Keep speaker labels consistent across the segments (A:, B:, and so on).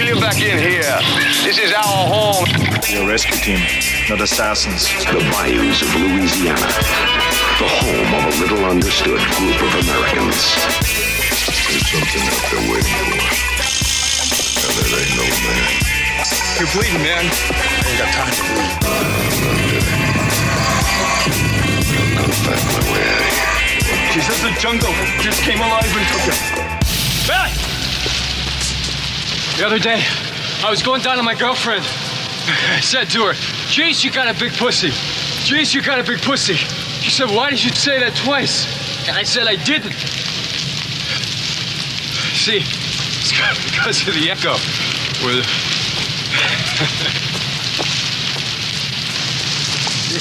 A: wheel you back in here. This is our home.
B: We're a rescue team, not assassins.
C: The bayous of Louisiana, the home of a little understood group of Americans.
D: There's something out there waiting for us. And it ain't no man.
A: You're bleeding, man. I ain't got time to bleed.
D: I'll find my way out of here.
A: She says the jungle just came alive and took her.
E: Billy! The other day, I was going down to my girlfriend. I said to her, Jeez, you got a big pussy. Jeez, you got a big pussy. She said, Why did you say that twice? And I said, I didn't. See, it's because of the echo. With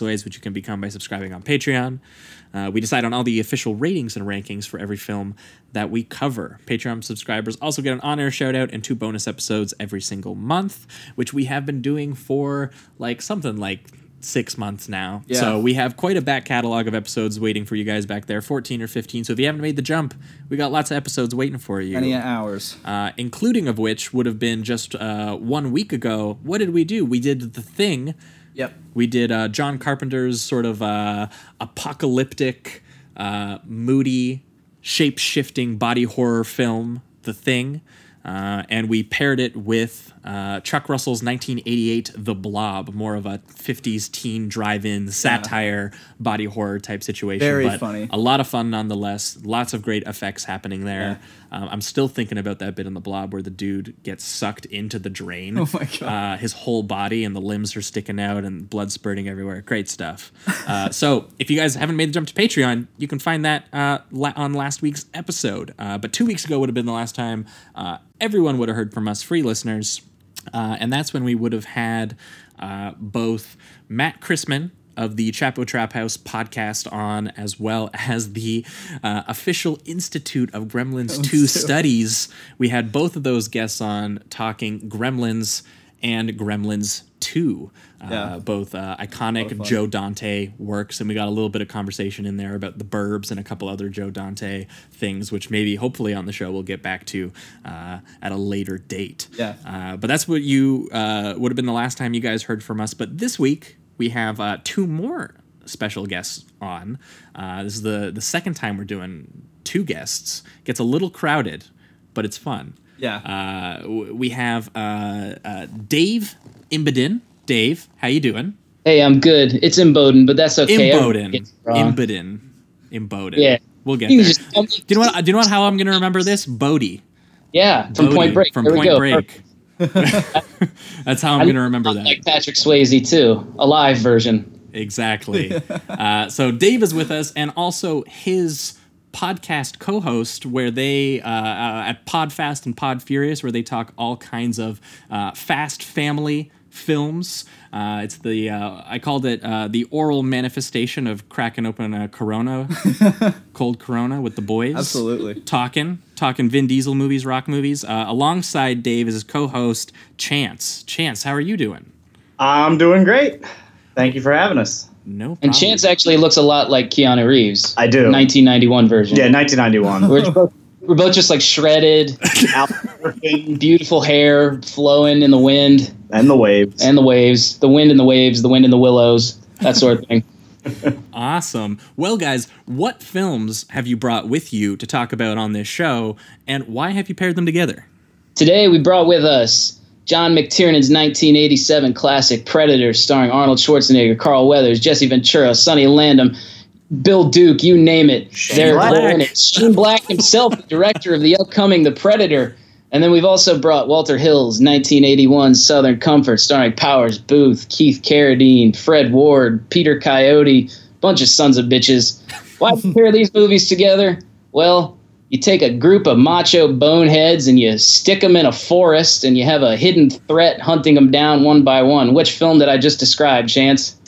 F: Sleazoids, which you can become by subscribing on Patreon, uh, we decide on all the official ratings and rankings for every film that we cover. Patreon subscribers also get an on air shout out and two bonus episodes every single month, which we have been doing for like something like six months now.
G: Yeah.
F: So we have quite a back catalog of episodes waiting for you guys back there 14 or 15. So if you haven't made the jump, we got lots of episodes waiting for you.
G: Many hours.
F: Uh, including of which would have been just uh, one week ago. What did we do? We did The Thing.
G: Yep.
F: We did uh, John Carpenter's sort of uh, apocalyptic, uh, moody, shape shifting body horror film, The Thing. Uh, and we paired it with uh, Chuck Russell's 1988 The Blob, more of a 50s teen drive in satire body horror type situation.
G: Very
F: but
G: funny.
F: A lot of fun nonetheless. Lots of great effects happening there. Um, I'm still thinking about that bit in The Blob where the dude gets sucked into the drain.
G: Oh my God.
F: Uh, his whole body and the limbs are sticking out and blood spurting everywhere. Great stuff. Uh, so if you guys haven't made the jump to Patreon, you can find that uh, la- on last week's episode. Uh, but two weeks ago would have been the last time uh, everyone would have heard from us, free listeners. Uh, and that's when we would have had uh, both Matt Christman of the Chapo Trap House podcast on, as well as the uh, official Institute of Gremlins 2 studies. We had both of those guests on talking Gremlins and Gremlins 2. Uh, Both uh, iconic. Joe Dante works, and we got a little bit of conversation in there about the Burbs and a couple other Joe Dante things, which maybe hopefully on the show we'll get back to uh, at a later date.
G: Yeah.
F: Uh, but that's what you uh, would have been the last time you guys heard from us. But this week we have uh, two more special guests on. Uh, this is the the second time we're doing two guests. Gets a little crowded, but it's fun.
G: Yeah.
F: Uh, we have uh, uh, Dave Imbedin. Dave, how you doing?
H: Hey, I'm good. It's Imboden, but that's okay. Everybody
F: Imboden.
H: gets it wrong.
F: Imbedin. Imboden.
H: Yeah.
F: We'll get
H: You
F: there.
H: just
F: do you know what? Do you know what? How I'm going to remember this? Bodie.
H: Yeah, from
F: Bodhi
H: Point Break.
F: From
H: there
F: Point. Break. That's how I'm going to remember that.
H: Like Patrick Swayze too, a live version.
F: Exactly. uh, so Dave is with us, and also his podcast co-host, where they uh, uh, at Podfast and Pod Furious, where they talk all kinds of uh, fast family films. Uh, it's the uh, I called it uh, the oral manifestation of cracking open a Corona, cold Corona with the boys.
G: Absolutely.
F: Talking, talking Vin Diesel movies, rock movies. Uh, alongside Dave is his co-host Chance. Chance, how are you doing?
I: I'm doing great. Thank you for having us.
F: No. Problem. And.
H: Chance actually looks a lot like Keanu Reeves.
I: I do.
H: 1991 version.
I: Yeah, 1991.
H: We're both, we're both just like shredded, beautiful hair flowing in the wind
I: and the waves.
H: and the waves, the wind and the waves, the wind and the willows, that sort of thing.
F: Awesome. Well, guys, what films have you brought with you to talk about on this show, and why have you paired them together?
H: Today we brought with us John McTiernan's 1987 classic Predator, starring Arnold Schwarzenegger, Carl Weathers, Jesse Ventura, Sonny Landham, Bill Duke, you name it. They're,
I: Black.
H: they're in it. Shane Black himself, the director of the upcoming The Predator. And then we've also brought Walter Hill's 1981 Southern Comfort, starring Powers Boothe, Keith Carradine, Fred Ward, Peter Coyote, bunch of sons of bitches. Why pair these movies together? Well, you take a group of macho boneheads and you stick them in a forest and you have a hidden threat hunting them down one by one. Which film did I just describe, Chance?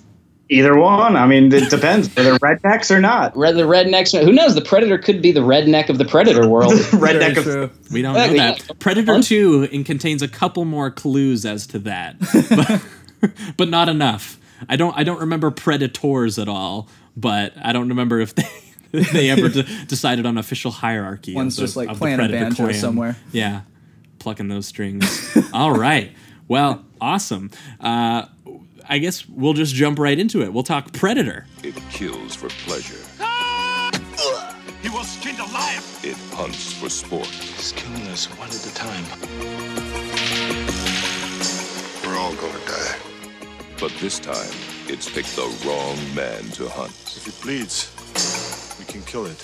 I: Either one. I mean, it depends. Are they rednecks or not?
H: Red the rednecks. Who knows? The Predator could be the redneck of the Predator world.
I: Redneck of
G: True.
F: We don't know that. Predator 2 in contains a couple more clues as to that. but, but not enough. I don't I don't remember predators at all, but I don't remember if they they ever de- decided on official hierarchy.
G: One's
F: of the-
G: just, like,
F: of
G: playing a
F: Predator
G: banjo
F: clan.
G: somewhere.
F: Yeah. Plucking those strings. all right. Well, awesome. Uh I guess we'll just jump right into it. We'll talk Predator.
D: It kills for pleasure.
A: He was skinned alive.
D: It hunts for sport.
A: He's killing us one at a time.
D: We're all gonna die. But this time, it's picked the wrong man to hunt.
A: If it bleeds, we can kill it.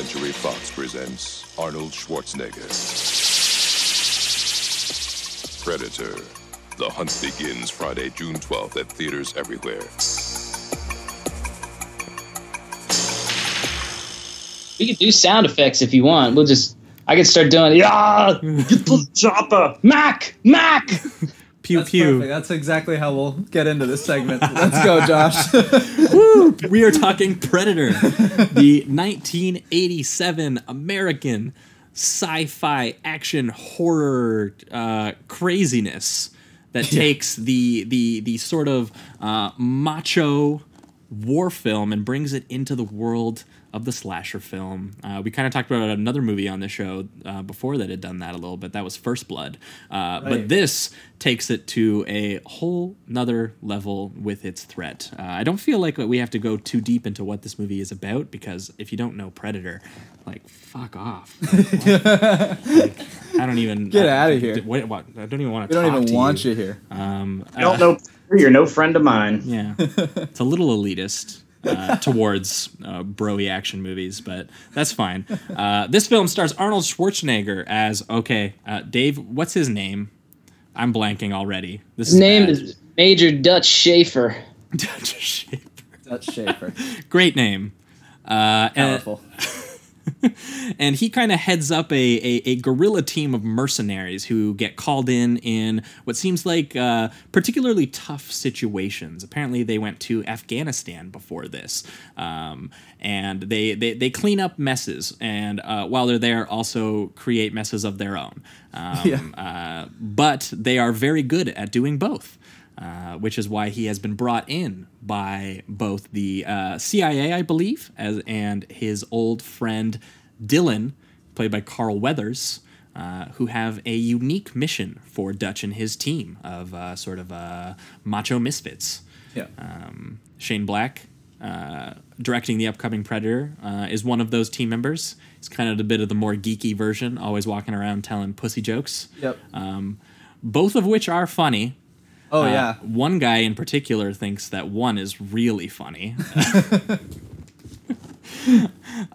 D: Century Fox presents Arnold Schwarzenegger. Predator. The hunt begins Friday, June 12th at theaters everywhere.
H: we could do sound effects if you want. We'll just. I could start doing. Yeah, get the chopper, Mac, Mac.
F: Pew
G: That's
F: pew.
G: perfect. That's exactly how we'll get into this segment. Let's go, Josh.
F: we are talking Predator, the 1987 American sci-fi action horror uh, craziness that takes the the the sort of uh, macho war film and brings it into the world of the slasher film. Uh, we kind of talked about another movie on the show uh, before that had done that a little bit. That was First Blood. Uh, But this takes it to a whole nother level with its threat. Uh, I don't feel like we have to go too deep into what this movie is about because if you don't know Predator, like fuck off. Like. Like, I don't even
G: Get
F: I-
G: of here.
F: What, what? I don't even want
G: we
F: to.
G: don't even want you here.
F: Um,
I: I don't know. You're no friend of mine.
F: yeah, it's a little elitist uh, towards uh, broy action movies, but that's fine. Uh, this film stars Arnold Schwarzenegger as okay, uh, Dave. What's his name? I'm blanking already. This
H: His name
F: bad.
H: is Major Dutch Schaefer.
G: Dutch Schaefer. Dutch Schaefer.
F: Great name. Uh, and,
G: Powerful.
F: and he kind of heads up a, a, a guerrilla team of mercenaries who get called in in what seems like uh, particularly tough situations. Apparently, they went to Afghanistan before this, um, and they, they they clean up messes, and uh, while they're there, also create messes of their own. Um,
G: Yeah.
F: uh, but they are very good at doing both. Uh, which is why he has been brought in by both the uh, CIA, I believe, as and his old friend Dillon, played by Carl Weathers, uh, who have a unique mission for Dutch and his team of uh, sort of uh, macho misfits.
G: Yeah.
F: Um, Shane Black, uh, directing the upcoming Predator, uh, is one of those team members. He's kind of a bit of the more geeky version, always walking around telling pussy jokes.
G: Yep.
F: Um, both of which are funny.
G: Oh
F: Uh,
G: yeah.
F: One guy in particular thinks that one is really funny.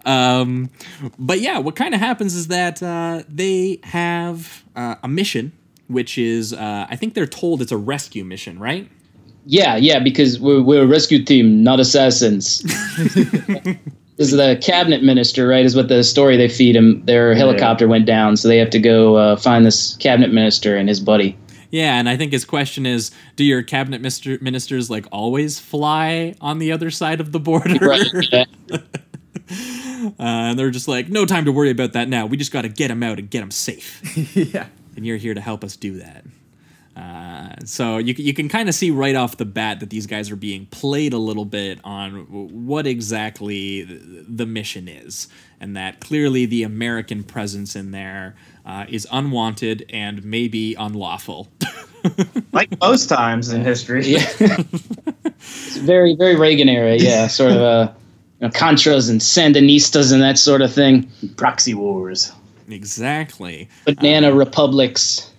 F: um, but yeah, what kind of happens is that uh, they have uh, a mission, which is, uh, I think they're told it's a rescue mission, right?
H: Yeah, yeah, because we're, we're a rescue team, not assassins. this is the cabinet minister, right? Is what the story they feed him. Their helicopter went down, so they have to go uh, find this cabinet minister and his buddy.
F: Yeah, and I think his question is, do your cabinet mister- ministers like always fly on the other side of the border?
H: Right. yeah.
F: Uh, and they're just like, no time to worry about that now. We just got to get him out and get him safe.
G: yeah.
F: and you're here to help us do that. Uh, so you, you can kind of see right off the bat that these guys are being played a little bit on what exactly th- the mission is, and that clearly the American presence in there uh, is unwanted and maybe unlawful.
I: Like most times in history.
H: Yeah. it's very, very Reagan era, yeah. Sort of uh, you know, Contras and Sandinistas and that sort of thing.
I: Proxy wars.
F: exactly.
H: Banana republics.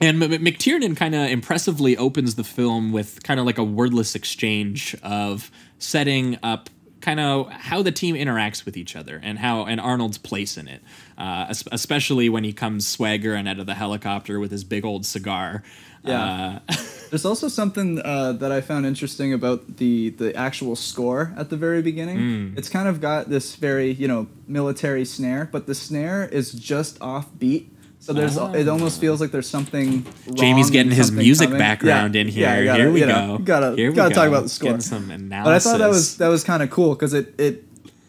F: And M- M- McTiernan kind of impressively opens the film with kind of like a wordless exchange of setting up kind of how the team interacts with each other and how and Arnold's place in it, uh, especially when he comes swaggering out of the helicopter with his big old cigar.
G: Yeah.
F: Uh,
G: There's also something uh, that I found interesting about the the actual score at the very beginning.
F: Mm.
G: It's kind of got this very you know military snare, but the snare is just off beat. So there's oh. it almost feels like there's something. Wrong
F: Jamie's getting
G: and
F: his music
G: coming.
F: background
G: Yeah,
F: in here.
G: yeah, gotta,
F: here we
G: you know,
F: go.
G: Gotta
F: here we
G: gotta talk about the score.
F: Getting some analysis.
G: But I thought that was that was kind of cool because it it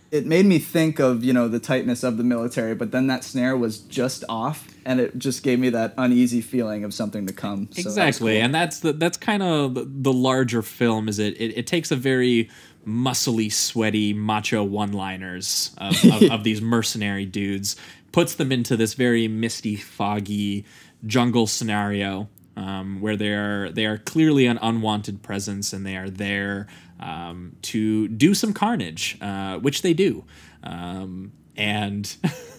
G: it made me think of you know the tightness of the military, but then that snare was just off, and it just gave me that uneasy feeling of something to come. So that
F: exactly,
G: cool.
F: and that's the that's kind of the, the larger film. Is it, it? It takes a very muscly, sweaty, macho one-liners of, of, of these mercenary dudes, puts them into this very misty, foggy jungle scenario. Um, where they are they are clearly an unwanted presence and they are there um, to do some carnage, uh, which they do. Um, and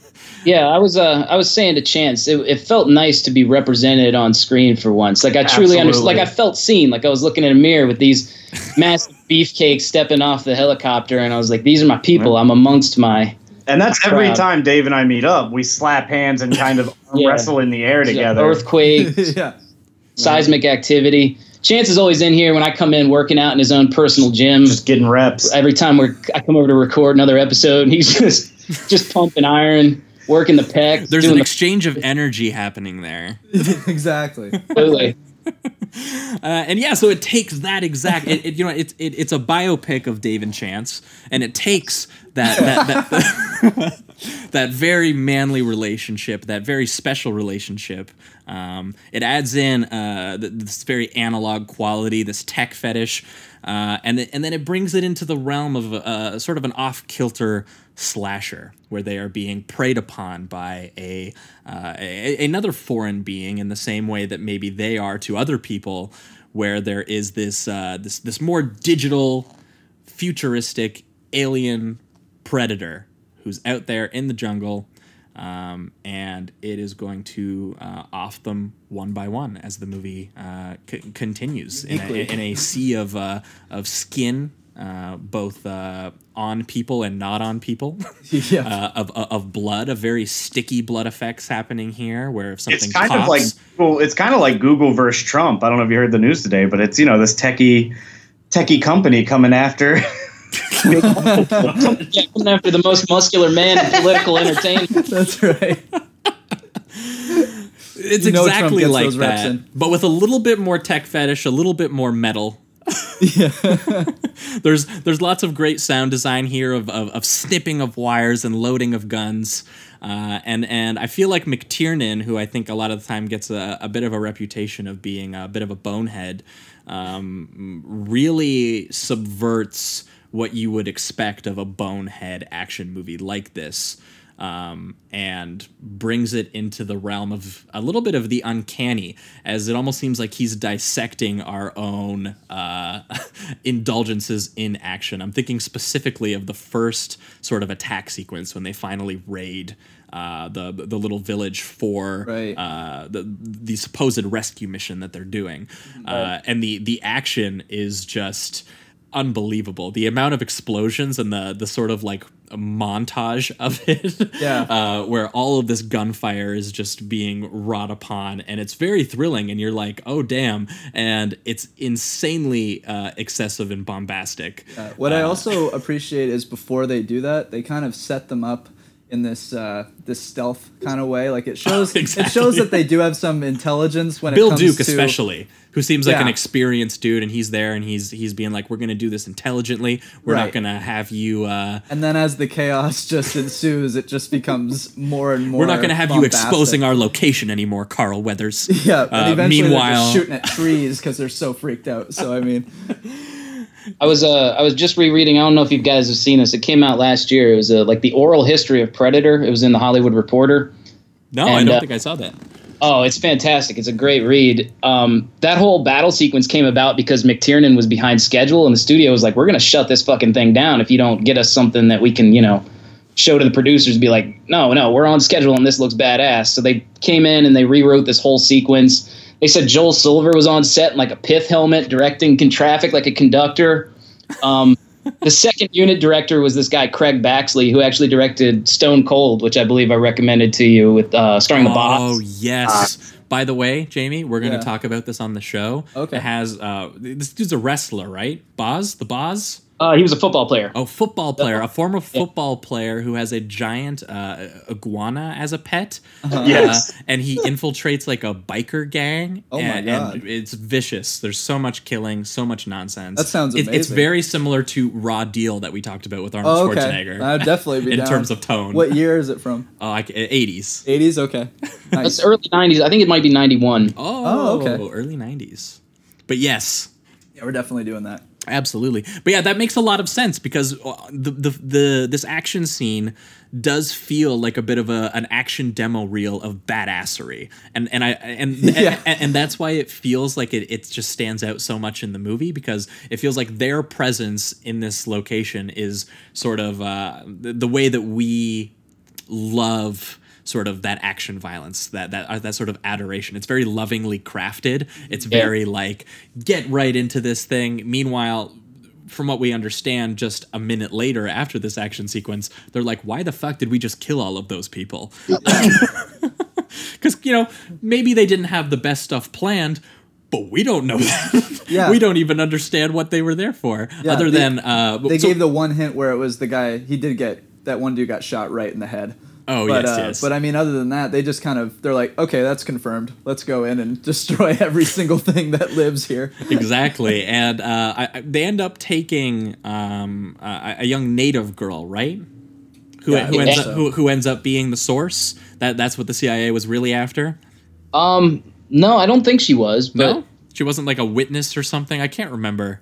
H: Yeah, I was uh, I was saying to Chance, it, it felt nice to be represented on screen for once. Like I truly understood. Like I felt seen. Like I was looking in a mirror with these massive beefcakes stepping off the helicopter, and I was like, "These are my people. I'm amongst my."
I: And that's every
H: Proud.
I: time Dave and I meet up. We slap hands and kind of
H: Yeah.
I: wrestle in the air together.
H: Earthquake,
G: yeah.
H: seismic activity. Chance is always in here when I come in working out in his own personal gym.
I: Just getting reps.
H: Every time we're I come over to record another episode, and he's just just pumping iron, working the pecs.
F: there's
H: doing
F: an
H: the-
F: exchange of energy happening there.
G: exactly.
H: Absolutely.
F: Uh, and yeah, so it takes that exact. It, it, you know, it's it, it's a biopic of Dave and Chance, and it takes that that that, that very manly relationship, that very special relationship. Um, it adds in uh, th- this very analog quality, this tech fetish, uh, and th- and then it brings it into the realm of uh, sort of an off kilter slasher where they are being preyed upon by a, uh, a another foreign being in the same way that maybe they are to other people where there is this uh, this this more digital futuristic alien predator who's out there in the jungle um, and it is going to uh, off them one by one as the movie uh, c- continues in a, in a sea of uh, of skin uh, both uh, on people and not on people
G: Yeah.
F: uh, of, of of blood of very sticky blood effects happening here where if something
I: It's kind
F: coughs,
I: of like Google, it's kind of like Google versus Trump. I don't know if you heard the news today, but it's you know this techie techie company coming after.
H: Yeah, coming after the most muscular man in political entertainment.
G: That's right.
F: It's
G: You
F: exactly like that, but with a little bit more tech fetish, a little bit more metal. yeah. there's there's lots of great sound design here of, of, of snipping of wires and loading of guns, uh, and and I feel like McTiernan, who I think a lot of the time gets a, a bit of a reputation of being a bit of a bonehead, um, really subverts what you would expect of a bonehead action movie like this um, and brings it into the realm of a little bit of the uncanny, as it almost seems like he's dissecting our own uh, indulgences in action. I'm thinking specifically of the first sort of attack sequence when they finally raid. Uh, the the little village for
G: Right.
F: uh, the the supposed rescue mission that they're doing, uh, and the the action is just unbelievable. The amount of explosions and the the sort of like montage of it,
G: Yeah.
F: uh, where all of this gunfire is just being wrought upon, and it's very thrilling. And you're like, oh damn! And it's insanely uh, excessive and bombastic.
G: Uh, what I also appreciate is before they do that, they kind of set them up in this uh, this stealth kind of way. Like it shows it shows that they do have some intelligence when
F: Bill
G: it comes to.
F: Bill Duke,
G: to
F: especially, who seems like an experienced dude, and he's there, and he's he's being like, "We're gonna do this intelligently. We're not gonna have you. Uh,
G: And then as the chaos just ensues, it just becomes more and more.
F: we're not gonna have you exposing our location anymore, Carl Weathers."
G: Yeah, but
F: Uh,
G: eventually they're
F: meanwhile,
G: just shooting at trees because they're so freaked out. So I mean,
H: I was uh I was just rereading. I don't know if you guys have seen this. It came out last year. It was uh, like the oral history of Predator. It was in the Hollywood Reporter.
F: no, I don't
H: uh,
F: think I saw that.
H: Oh, it's fantastic. It's a great read. Um, that whole battle sequence came about because McTiernan was behind schedule, and the studio was like, "We're gonna shut this fucking thing down if you don't get us something that we can, you know, show to the producers." Be like, "No, no, we're on schedule, and this looks badass." So they came in and they rewrote this whole sequence. They said Joel Silver was on set in like a pith helmet, directing con- traffic like a conductor. Um, the second unit director was this guy Craig Baxley, who actually directed Stone Cold, which I believe I recommended to you with uh, starring the
F: Oh
H: boss.
F: yes. By the way, Jamie, we're going to
G: Yeah.
F: talk about this on the show.
G: Okay.
F: It has uh, this dude's a wrestler, right? Boz, the Boz.
H: Uh, he was a football player.
F: Oh, football player, a former football player who has a giant uh, iguana as a pet.
I: Yes.
F: Uh, and he infiltrates like a biker gang.
G: Oh my
F: and,
G: God.
F: And it's vicious. There's so much killing, so much nonsense.
G: That sounds
F: It- It's very similar to Raw Deal that we talked about with Arnold
G: Oh, okay.
F: Schwarzenegger.
G: I'd definitely be
F: in
G: down.
F: terms of tone.
G: What year is it from?
F: Oh, like 80s.
G: 80s. Okay.
H: That's early '90s. I think it might be '91.
F: Oh,
G: okay.
F: Early 90s. But yes,
G: Yeah, we're definitely doing that.
F: Absolutely, but yeah, that makes a lot of sense because uh, the the, the this action scene does feel like a bit of a an action demo reel of badassery, and and I and
G: Yeah.
F: and, and that's why it feels like it it just stands out so much in the movie because it feels like their presence in this location is sort of uh, the, the way that we love sort of that action violence that that uh, that sort of adoration it's very lovingly crafted it's
H: Yeah.
F: very like get right into this thing meanwhile from what we understand just a minute later after this action sequence they're like why the fuck did we just kill all of those people because you know maybe they didn't have the best stuff planned but we don't know that.
G: Yeah.
F: we don't even understand what they were there for
G: Yeah,
F: other
G: they-
F: than uh
G: They
F: so-
G: gave the one hint where it was the guy. He did get that one dude got shot right in the head.
F: Oh
G: But,
F: yes
G: uh,
F: yes.
G: but I mean, other than that, they just kind of they're like, okay, that's confirmed. Let's go in and destroy every single thing that lives here.
F: exactly. And uh, I, I- they end up taking um, a, a young native girl right? Who,
G: Yeah,
F: who, ends
G: think
F: up, who, who ends up being the source? That that's what the cia was really after?
H: Um, no, I don't think she was. But
F: no? She wasn't like a witness or something? I can't remember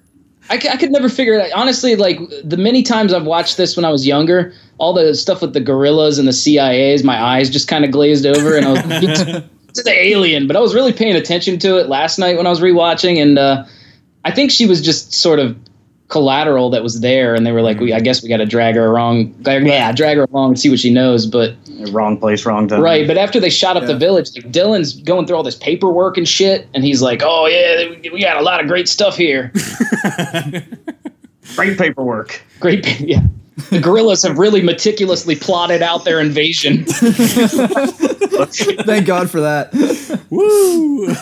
H: I, c- I could never figure it out. Honestly, like the many times I've watched this when I was younger, all the stuff with the guerrillas and the CIAs, my eyes just kind of glazed over, and I was it's, it's the alien. But I was really paying attention to it last night when I was rewatching, and uh, I think she was just sort of collateral that was there, and they were like, "We, I mm-hmm. guess we got to drag her along, yeah, drag her along and see what she knows." But
I: Wrong place, wrong time.
H: Right, but after they shot up the village, like Dillon's going through all this paperwork and shit, and he's like, "Oh yeah, we- we got a lot of great stuff here.
I: Great paperwork.
H: Great, pa- yeah." The guerrillas have really meticulously plotted out their invasion.
G: Thank God for that.
F: Woo!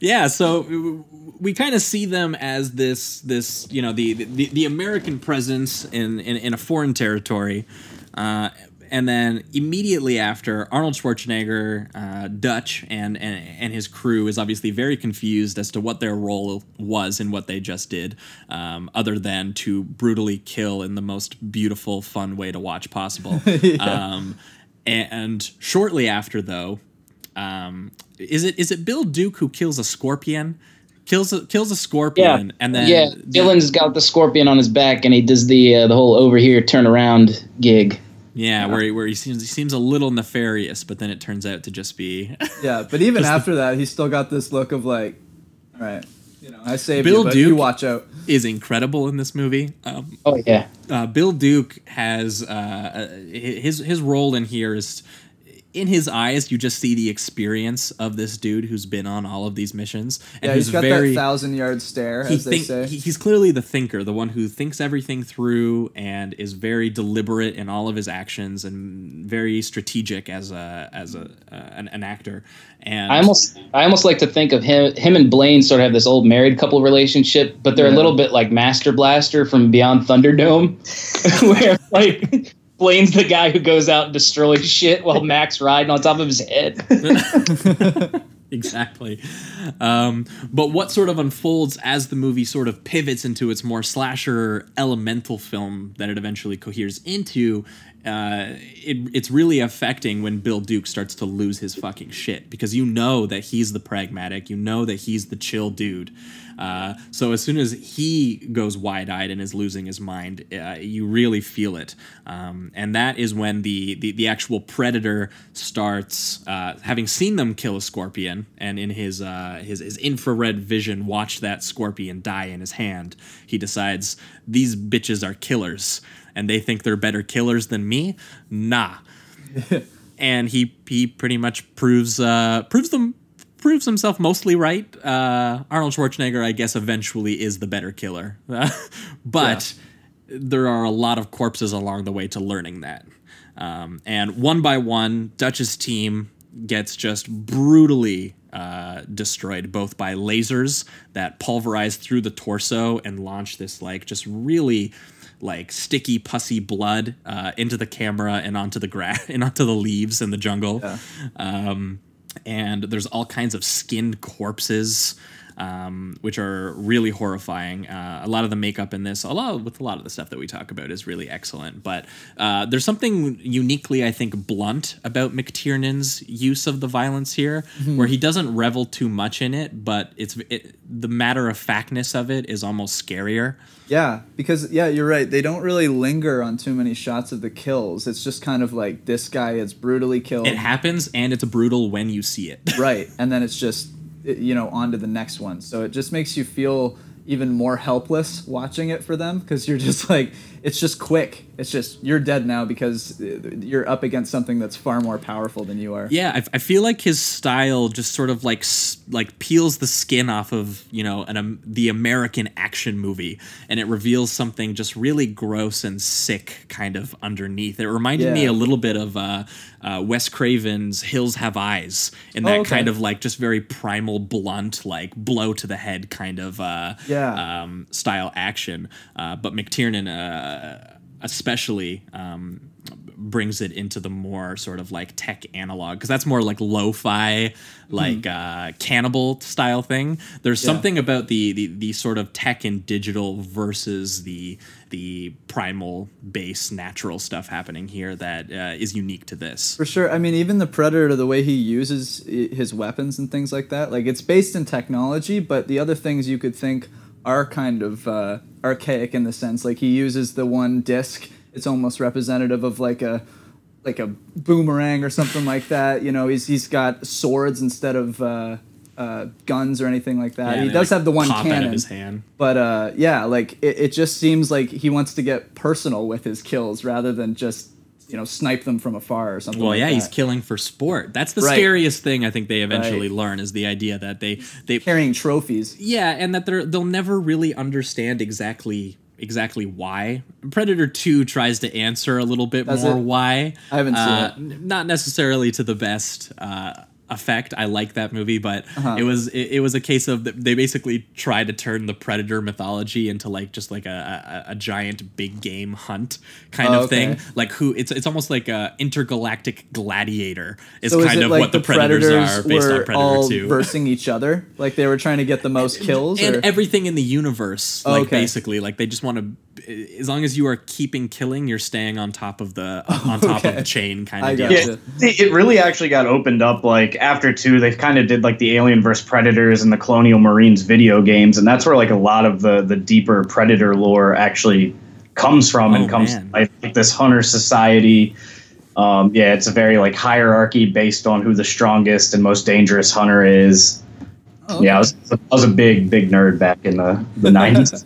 F: yeah, so w- we kind of see them as this this you know the the, the American presence in, in in a foreign territory, uh, and then immediately after Arnold Schwarzenegger, uh, Dutch, and, and and his crew is obviously very confused as to what their role was in what they just did, um, other than to brutally kill in the most beautiful, fun way to watch possible. um, and shortly after, though, um, is it is it Bill Duke who kills a scorpion? Kills a, kills a
H: Yeah,
F: scorpion, and then
H: yeah, Dillon's got the scorpion on his back, and he does the uh, the whole over here turn around gig.
F: yeah, where he, where he seems he seems a little nefarious, but then it turns out to just be
G: Yeah, but even after that, he still got this look of like, all right, you know, I saved
F: Bill
G: you, but
F: Duke-
G: you watch out.
F: is incredible in this movie. Um,
H: Oh yeah,
F: uh, Bill Duke has uh, his his role in here is in his eyes. You just see the experience of this dude who's been on all of these missions and
G: Yeah, he's got
F: very
G: that thousand yard stare,
F: he
G: as they say.
F: he's clearly the thinker, the one who thinks everything through and is very deliberate in all of his actions and very strategic as a as a uh, an, an actor. And
H: I almost I almost like to think of him him and Blaine sort of have this old married couple relationship, but they're a little bit like Master Blaster from Beyond Thunderdome, where like Blaine's the guy who goes out and destroys shit while Mac's riding on top of his head.
F: exactly. Um, but what sort of unfolds as the movie sort of pivots into its more slasher elemental film that it eventually coheres into, uh, it, it's really affecting when Bill Duke starts to lose his fucking shit because you know that he's the pragmatic, you know that he's the chill dude. Uh, so as soon as he goes wide-eyed and is losing his mind, uh, you really feel it, um, and that is when the the, the actual predator starts uh, having seen them kill a scorpion, and in his uh, his his infrared vision watch that scorpion die in his hand. He decides these bitches are killers, and they think they're better killers than me. Nah. and he he pretty much proves uh, proves them proves himself mostly right. Uh, Arnold Schwarzenegger, I guess, eventually is the better killer, but there are a lot of corpses along the way to learning that. Um, and one by one, Dutch's team gets just brutally uh, destroyed, both by lasers that pulverize through the torso and launch this like just really like sticky pussy blood uh, into the camera and onto the grass and onto the leaves in the jungle. Um, and there's all kinds of skinned corpses. Um, which are really horrifying. Uh, a lot of the makeup in this, a lot with a lot of the stuff that we talk about, is really excellent. But uh, there's something uniquely, I think, blunt about McTiernan's use of the violence here, where he doesn't revel too much in it, but it's it, the matter of factness of it is almost scarier.
G: Yeah, because yeah, you're right. They don't really linger on too many shots of the kills. It's just kind of like this guy is brutally killed.
F: It happens, and it's brutal when you see it.
G: right, and then it's just you know on to the next one. So it just makes you feel even more helpless watching it for them because you're just like it's just quick. It's just you're dead now because uh, you're up against something that's far more powerful than you are.
F: Yeah, I, I feel like his style just sort of like like peels the skin off of you know an um, the American action movie, and it reveals something just really gross and sick kind of underneath. It reminded me a little bit of uh, uh, Wes Craven's Hills Have Eyes, in that
G: Oh, okay.
F: kind of like just very primal, blunt, like blow to the head kind of uh,
G: Yeah.
F: um, style action. Uh, but McTiernan, uh, especially. Um, brings it into the more sort of like tech analog because that's more like lo-fi like uh cannibal style thing there's.
G: Yeah.
F: something about the, the the sort of tech and digital versus the the primal base natural stuff happening here that uh, is unique to this
G: For sure. I mean, even the Predator, the way he uses his weapons and things like that, like it's based in technology, but the other things you could think are kind of uh, archaic in the sense. Like he uses the one disc. It's almost representative of like a like a boomerang or something like that. You know, he's he's got swords instead of uh, uh, guns or anything like that.
F: Yeah,
G: he does
F: like,
G: have the one
F: pop out of
G: cannon.
F: his hand.
G: But uh, yeah, like it, it just seems like he wants to get personal with his kills rather than just you know snipe them from afar or something.
F: Well,
G: like
F: yeah,
G: that.
F: he's killing for sport. That's the
G: Right.
F: scariest thing I think they eventually
G: Right.
F: learn is the idea that they they
G: carrying trophies.
F: Yeah, and that they're they'll never really understand exactly exactly why. Predator 2 tries to answer a little bit
G: Does
F: more
G: it?
F: why.
G: I haven't seen
F: Uh,
G: it.
F: Not necessarily to the best uh effect. I like that movie, but
G: Uh-huh.
F: it was it, it was a case of th- they basically try to turn the predator mythology into like just like a, a, a giant big game hunt kind
G: Oh,
F: of thing. Like who it's it's almost like a intergalactic gladiator is
G: So
F: kind
G: it
F: of
G: like
F: what the,
G: the
F: predators,
G: predators
F: are based
G: were
F: on Predator
G: all
F: 2
G: versing each other? Like they were trying to get the most kills?
F: and
G: or?
F: everything in the universe
G: Oh,
F: like
G: okay.
F: basically like they just want to as long as you are keeping killing you're staying on top of the on top of
G: okay.
F: the chain kind
G: I
F: of deal
G: gotcha.
I: Yeah, it it really actually got opened up like after two. They kind of did like the Alien vs Predators and the Colonial Marines video games, and that's where like a lot of the the deeper Predator lore actually comes from and
F: Oh,
I: comes like, like this hunter society. Um, yeah, it's a very like hierarchy based on who the strongest and most dangerous hunter is.
G: Oh,
I: Yeah, I was, I was a big big nerd back in the the nineties.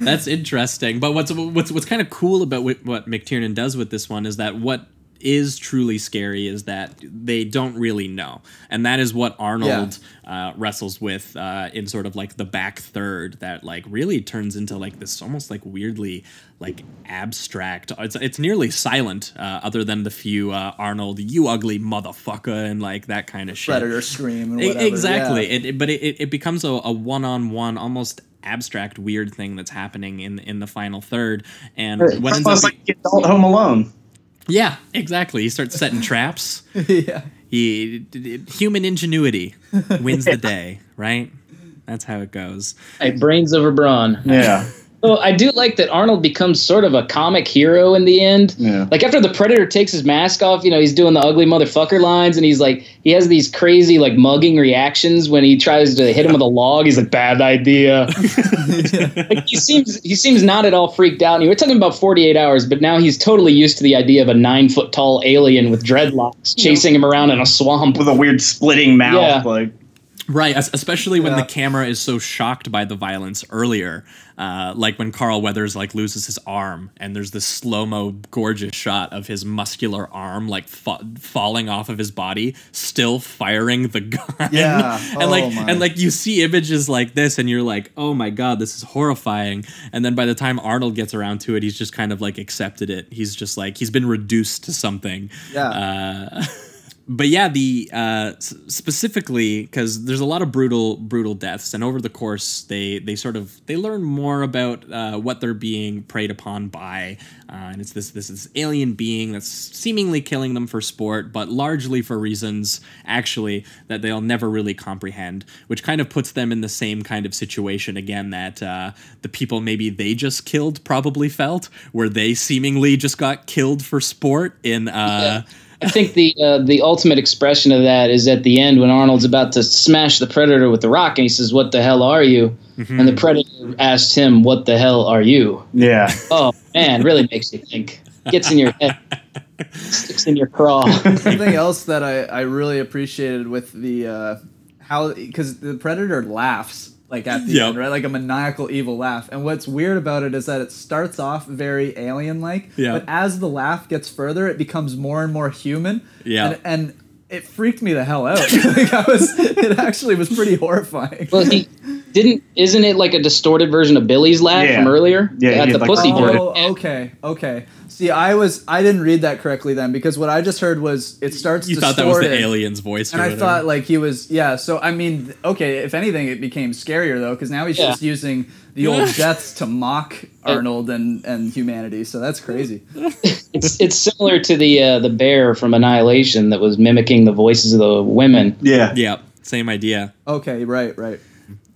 F: that's interesting but what's what's what's kind of cool about what, what mctiernan does with this one is that what is truly scary is that they don't really know and that is what arnold uh, wrestles with uh, in sort of like the back third that like really turns into like this almost like weirdly like abstract it's, it's nearly silent uh, other than the few uh, arnold you ugly motherfucker and like that kind of shit
G: Predator scream and whatever.
F: Exactly.
G: yeah.
F: It, it- but it, it becomes a, a one-on-one, almost abstract, weird thing that's happening in in the final third. And what ends up,
I: Almost like the adult Home Alone.
F: Yeah, exactly. He starts setting traps.
G: yeah.
F: He d- d- human ingenuity wins the day, right? That's how it goes.
H: Hey, brains over brawn.
I: Yeah.
H: Well, I do like that Arnold becomes sort of a comic hero in the end.
I: Yeah.
H: Like after the Predator takes his mask off, you know, he's doing the ugly motherfucker lines, and he's like, he has these crazy like mugging reactions when he tries to hit him with a log. He's like, bad idea. like, he seems he seems not at all freaked out. And we're talking about forty eight hours, but now he's totally used to the idea of a nine foot tall alien with dreadlocks chasing him around in a swamp.
I: With a weird splitting mouth,
H: Yeah.
I: like
F: Right, especially when
G: Yeah.
F: the camera is so shocked by the violence earlier, uh, like when Carl Weathers like loses his arm, and there's this slow mo, gorgeous shot of his muscular arm like fa- falling off of his body, still firing the gun.
G: Yeah.
F: and like
G: Oh, my.
F: and like you see images like this, and you're like, oh my god, this is horrifying. And then by the time Arnold gets around to it, he's just kind of like accepted it. He's just like he's been reduced to something.
G: Yeah.
F: Uh, but yeah, the uh, specifically because there's a lot of brutal, brutal deaths, and over the course, they they sort of they learn more about uh, what they're being preyed upon by, uh, and it's this this this alien being that's seemingly killing them for sport, but largely for reasons actually that they'll never really comprehend, which kind of puts them in the same kind of situation again that uh, the people maybe they just killed probably felt, where they seemingly just got killed for sport in. Uh,
H: I think the uh, the ultimate expression of that is at the end when Arnold's about to smash the Predator with the rock, and he says, "What the hell are you?"
F: Mm-hmm.
H: And the Predator asks him, "What the hell are you?"
I: Yeah.
H: Oh man, really makes you think. Gets in your head, sticks in your craw.
G: Something else that I, I really appreciated with the uh, how because the predator laughs like at the
F: Yep.
G: end, right? Like a maniacal evil laugh. And what's weird about it is that it starts off very alien like,
F: Yeah.
G: but as the laugh gets further, it becomes more and more human.
F: Yeah.
G: And, and it freaked me the hell out. like I was, it actually was pretty horrifying.
H: well, he didn't. Isn't it like a distorted version of Billy's laugh
I: Yeah.
H: from earlier?
I: Yeah, he
H: at
I: had,
H: the
I: like,
H: pussy oh,
I: distorted-
H: joke.
G: Oh, okay, okay. See, I was I didn't read that correctly then because what I just heard was it starts.
F: you thought that was the alien's voice,
G: And I
F: whatever.
G: thought like he was yeah. So I mean, okay. If anything, it became scarier though because now he's
H: Yeah.
G: just using the old deaths to mock Arnold and and humanity. So that's crazy.
H: It's it's similar to the uh, the bear from Annihilation that was mimicking the voices of the women.
I: Yeah.
F: yeah, same idea.
G: Okay, right, right.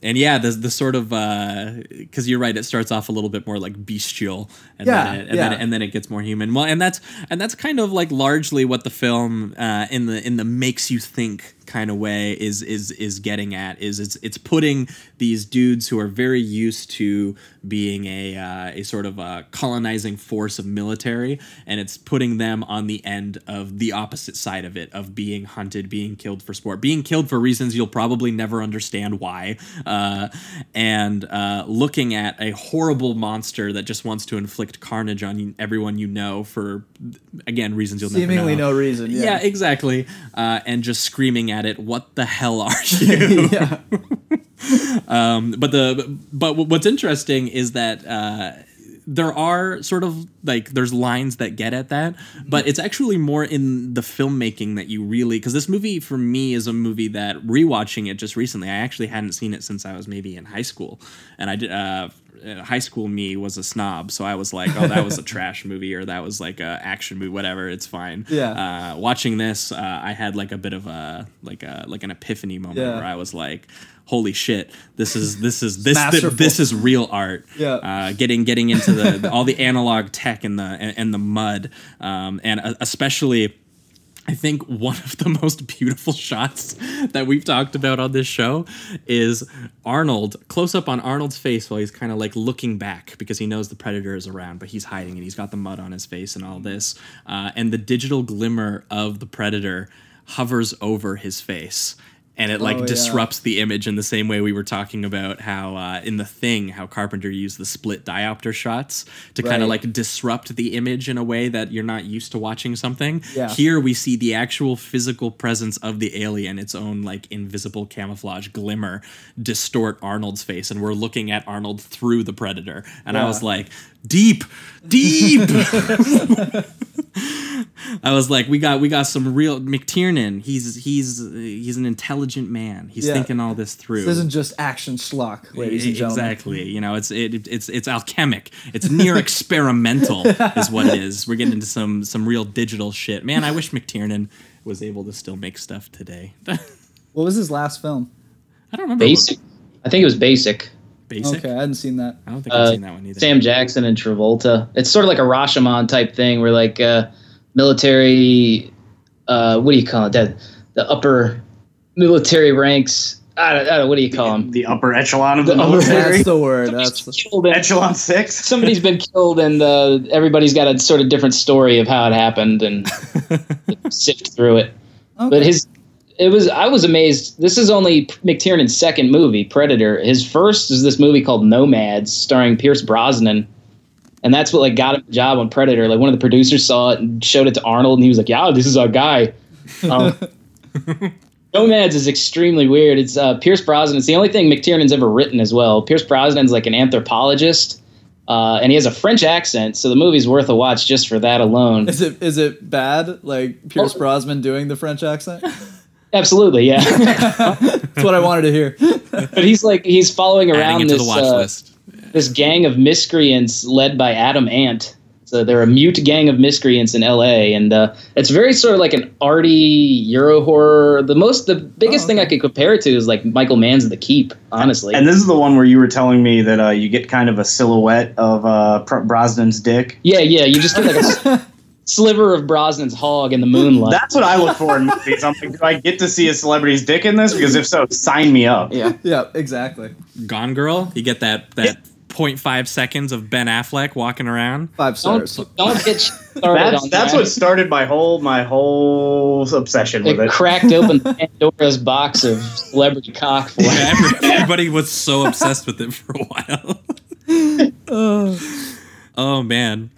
F: And yeah, the the sort of because you're right, it starts off a little bit more like bestial, and
G: Yeah,
F: then it, and
G: yeah.
F: then and then it gets more human. Well, and that's and that's kind of like largely what the film uh, in the in the makes you think kind of way is is is getting at is it's it's putting these dudes who are very used to being a uh, a sort of a colonizing force of military, and it's putting them on the end of the opposite side of it of being hunted, being killed for sport, being killed for reasons you'll probably never understand why, uh, and uh, looking at a horrible monster that just wants to inflict carnage on everyone you know for again reasons you'll
G: Seemingly
F: never know.
G: no reason.
F: Yeah,
G: Yeah.
F: exactly. Uh, and just screaming at it, "What the hell are you?"
G: yeah.
F: um, but the but what's interesting is that uh, there are sort of like there's lines that get at that, but it's actually more in the filmmaking that you really because this movie for me is a movie that rewatching it just recently. I actually hadn't seen it since I was maybe in high school, and I did. Uh, high school me was a snob, so I was like, "Oh, that was a trash movie, or that was like a action movie, whatever. It's fine."
G: Yeah.
F: Uh, watching this, uh, I had like a bit of a like a like an epiphany moment
G: Yeah.
F: where I was like, "Holy shit! This is this is this
G: Masterful.
F: this is real art."
G: Yeah.
F: Uh, getting getting into the, the- all the analog tech and the and, and the mud, um, and uh, especially. I think one of the most beautiful shots that we've talked about on this show is Arnold, close up on Arnold's face while he's kind of like looking back because he knows the predator is around, but he's hiding and he's got the mud on his face and all this. Uh, and the digital glimmer of the predator hovers over his face. And it like
G: Oh, yeah.
F: disrupts the image in the same way we were talking about how uh, in the thing how Carpenter used the split diopter shots to kind of like disrupt the image in a way that you're not used to watching something.
G: Yeah.
F: Here we see the actual physical presence of the alien, its own like invisible camouflage glimmer, distort Arnold's face, and we're looking at Arnold through the predator. And I was like, deep, deep. I was like, we got we got some real McTiernan. He's he's he's an intelligent man. He's
G: Yeah.
F: thinking all this through.
G: This isn't just action schlock, ladies and gentlemen.
F: Exactly. You know, it's it, it's it's alchemic. It's near experimental, is what it is. We're getting into some some real digital shit. Man, I wish McTiernan was able to still make stuff today.
G: What was his last film?
F: I don't remember.
H: Basic. I think it was Basic.
F: Basic.
G: Okay, I hadn't seen that.
F: I don't think I've
H: Uh,
F: seen that one either.
H: Sam Jackson and Travolta. It's sort of like a Rashomon type thing, where like uh, military, uh, what do you call it? That the upper military ranks. I don't, I don't what do you call them?
I: The upper echelon of the,
H: The upper-
I: military.
G: That's the word. That's
H: Killed and-
I: Echelon six.
H: somebody's been killed, and uh, everybody's got a sort of different story of how it happened, and sift through it.
G: okay.
H: But his it was I was amazed. This is only McTiernan's second movie, Predator. His first is this movie called Nomads, starring Pierce Brosnan, and that's what like got him the job on Predator. Like one of the producers saw it and showed it to Arnold, and he was like, "Yeah, this is our guy." Um, Nomads is extremely weird. It's uh, Pierce Brosnan. It's the only thing McTiernan's ever written as well. Pierce Brosnan's like an anthropologist. Uh, and he has a French accent, so the movie's worth a watch just for that alone.
G: Is it is it bad? Like Pierce Brosnan doing the French accent?
H: Absolutely, yeah.
G: That's what I wanted to hear.
H: but he's like he's following
F: Adding
H: around
F: it to
H: this
F: the watch
H: uh,
F: list.
H: This gang of miscreants led by Adam Ant. So they're a mute gang of miscreants in L.A. and uh, it's very sort of like an arty Euro horror. The most, the biggest
G: Oh,
H: thing I could compare it to is like Michael Mann's The Keep. Honestly,
I: And this is the one where you were telling me that uh, you get kind of a silhouette of uh, Pr- Brosnan's dick.
H: yeah, yeah, you just get like a s- sliver of Brosnan's hog in the moonlight.
I: That's what I look for in movies. I'm like, do I get to see a celebrity's dick in this? Because if so, sign me up.
H: yeah,
G: yeah, exactly.
F: Gone Girl. You get that that 0.5 seconds of Ben Affleck walking around.
G: Five
H: don't don't get started
I: That's
H: on
I: that's
H: that.
I: what started my whole my whole obsession with
H: it
I: it.
H: cracked open Pandora's box of celebrity cock for him.
F: Every- Everybody was so obsessed with it for a while. Oh. oh man,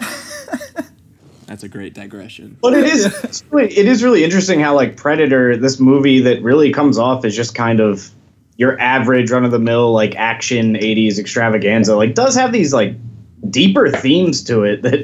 F: that's a great digression.
I: But it is it's really, it is really interesting how like Predator, this movie that really comes off as just kind of your average run of the mill like action 80s extravaganza, like does have these like deeper themes to it that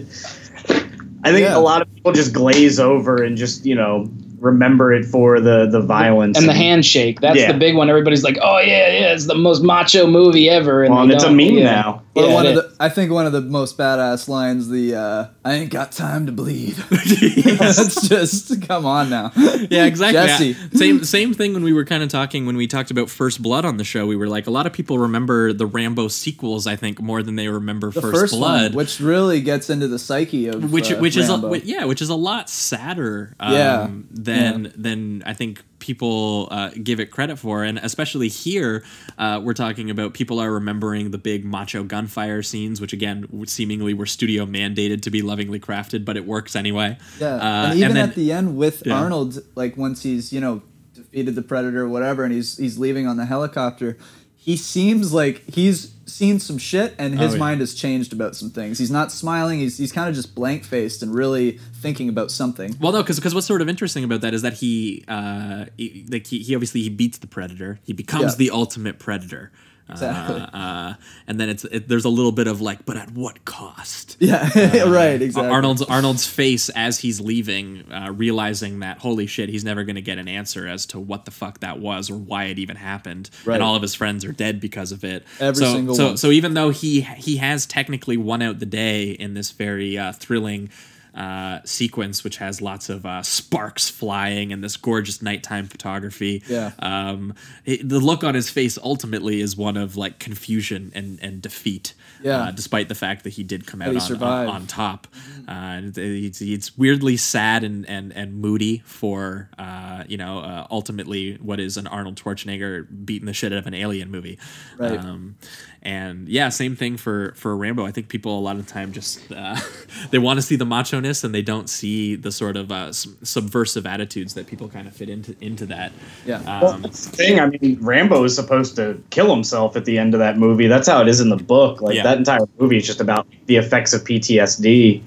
I: I think
G: Yeah.
I: a lot of people just glaze over and just, you know, remember it for the the violence
H: and the handshake. That's
I: Yeah.
H: the big one. Everybody's like, "Oh yeah, yeah, it's the most macho movie ever."
I: Well, and it's a meme
H: yeah.
I: now.
G: Or
H: Yeah,
G: one of the, I think one of the most badass lines, the uh, "I ain't got time to bleed." That's just come on now.
F: Yeah, exactly.
G: Jesse.
F: Yeah. Same same thing when we were kind of talking when we talked about First Blood on the show. We were like, a lot of people remember the Rambo sequels, I think, more than they remember
G: The
F: First,
G: first,
F: Blood.
G: one, which really gets into the psyche of
F: which
G: uh,
F: which is a,
G: Rambo.
F: yeah, which is a lot sadder um,
G: Yeah.
F: than than I think people uh, give it credit for, and especially here, uh, we're talking about people are remembering the big macho gunfire scenes, which again seemingly were studio mandated to be lovingly crafted, but it works anyway.
G: Yeah,
F: Uh,
G: and even
F: then-
G: at the end with
F: Yeah.
G: Arnold, like once he's you know defeated the predator or whatever, and he's he's leaving on the helicopter, he seems like he's seen some shit, and his
F: Oh, yeah.
G: mind has changed about some things. He's not smiling. He's he's kind of just blank faced and really thinking about something.
F: Well, no, because what's sort of interesting about that is that he, uh, he, like he, he obviously he beats the predator. He becomes
G: Yeah.
F: the ultimate predator.
G: Exactly.
F: Uh, uh, and then it's it, there's a little bit of like, but at what cost?
G: Yeah, right. Exactly.
F: Arnold's Arnold's face as he's leaving, uh, realizing that holy shit, he's never going to get an answer as to what the fuck that was or why it even happened,
G: Right.
F: and all of his friends are dead because of it.
G: Every
F: so,
G: single
F: so,
G: one.
F: So even though he he has technically won out the day in this very uh, thrilling. Uh, sequence which has lots of uh, sparks flying and this gorgeous nighttime photography.
G: Yeah.
F: Um, it- the look on his face ultimately is one of like confusion and and defeat.
G: Yeah.
F: Uh, despite the fact that he did come out on, on, on top. Uh, and it's, it's weirdly sad and, and, and moody for, uh, you know, uh, ultimately what is an Arnold Schwarzenegger beating the shit out of an alien movie.
G: Right.
F: Um, and yeah, same thing for, for Rambo. I think people a lot of the time just, uh, they want to see the macho-ness and they don't see the sort of uh, subversive attitudes that people kind of fit into, into that.
G: Yeah.
I: Well,
F: Um,
I: that's the thing. I mean, Rambo is supposed to kill himself at the end of that movie. That's how it is in the book. Like
F: Yeah.
I: that entire movie is just about the effects of PTSD,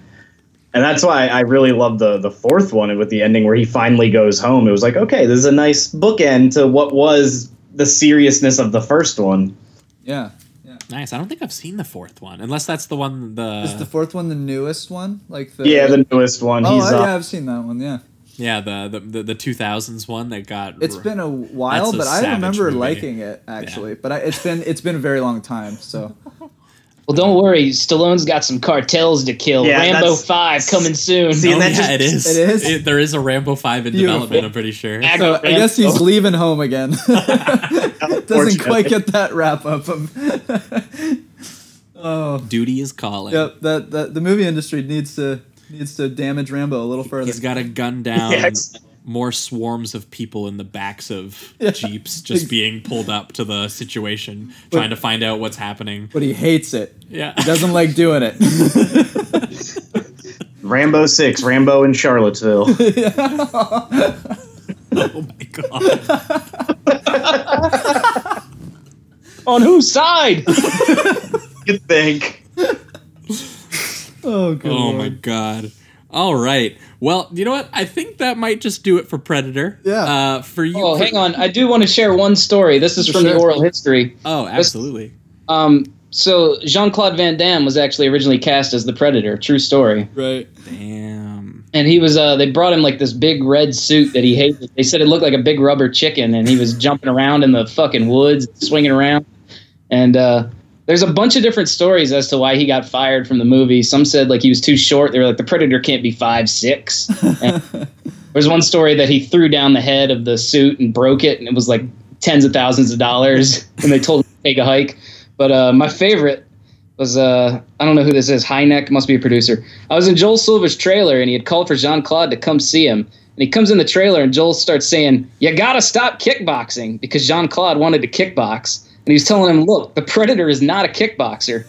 I: and that's why I really love the the fourth one with the ending where he finally goes home. It was like, okay, this is a nice bookend to what was the seriousness of the first one.
G: yeah.
F: Nice. I don't think I've seen the fourth one, unless that's the one, the,
G: Is the fourth one the newest one? Like the
I: Yeah, the newest one.
G: Oh
I: He's
G: yeah,
I: uh,
G: I've seen that one. Yeah.
F: yeah, the, the, the, the 2000s one that got.
G: It's been a while,
F: a
G: but I remember
F: movie.
G: liking it actually. But I, it's been it's been a very long time. So
H: Well, don't worry. Stallone's got some cartels to kill.
I: Yeah,
H: Rambo Five coming soon.
I: See,
F: Oh,
I: that
F: yeah,
I: just-
F: it is.
G: It is?
F: there is a Rambo Five in
G: Beautiful.
F: development. I'm pretty sure.
G: So I guess he's leaving home again. Doesn't quite get that wrap up of. oh,
F: Duty is calling.
G: yep. That, that the movie industry needs to needs to damage Rambo a little further.
F: He's got to gun down
I: Yes.
F: More swarms of people in the backs of jeeps, just being pulled up to the situation, trying to find out what's happening.
G: but he hates it.
F: Yeah.
G: He doesn't like doing it.
I: Rambo Six, Rambo in Charlottesville.
F: oh my god.
H: On whose side?
I: You think?
G: Oh, good
F: Oh my god. All right. Well, you know what? I think that might just do it for Predator.
G: Yeah.
F: Uh, for you.
H: Oh,
F: for-
H: hang on. I do want to share one story. This is
G: For
H: from the oral history.
F: Oh, absolutely.
H: Um, so Jean Claude Van Damme was actually originally cast as the Predator. True story.
G: Right.
F: Damn.
H: And he was. Uh, they brought him like this big red suit that he hated. They said it looked like a big rubber chicken, and he was jumping around in the fucking woods, swinging around. And uh, there's a bunch of different stories as to why he got fired from the movie. Some said like he was too short. They were like the Predator can't be five six. There's one story that he threw down the head of the suit and broke it, and it was like tens of thousands of dollars. And they told him to take a hike. But uh, my favorite was uh, I don't know who this is. Hynek must be a producer. I was in Joel Silver's trailer, and he had called for Jean Claude to come see him. And he comes in the trailer, and Joel starts saying, "You gotta stop kickboxing," because Jean Claude wanted to kickbox, and he's telling him, "Look, the Predator is not a kickboxer."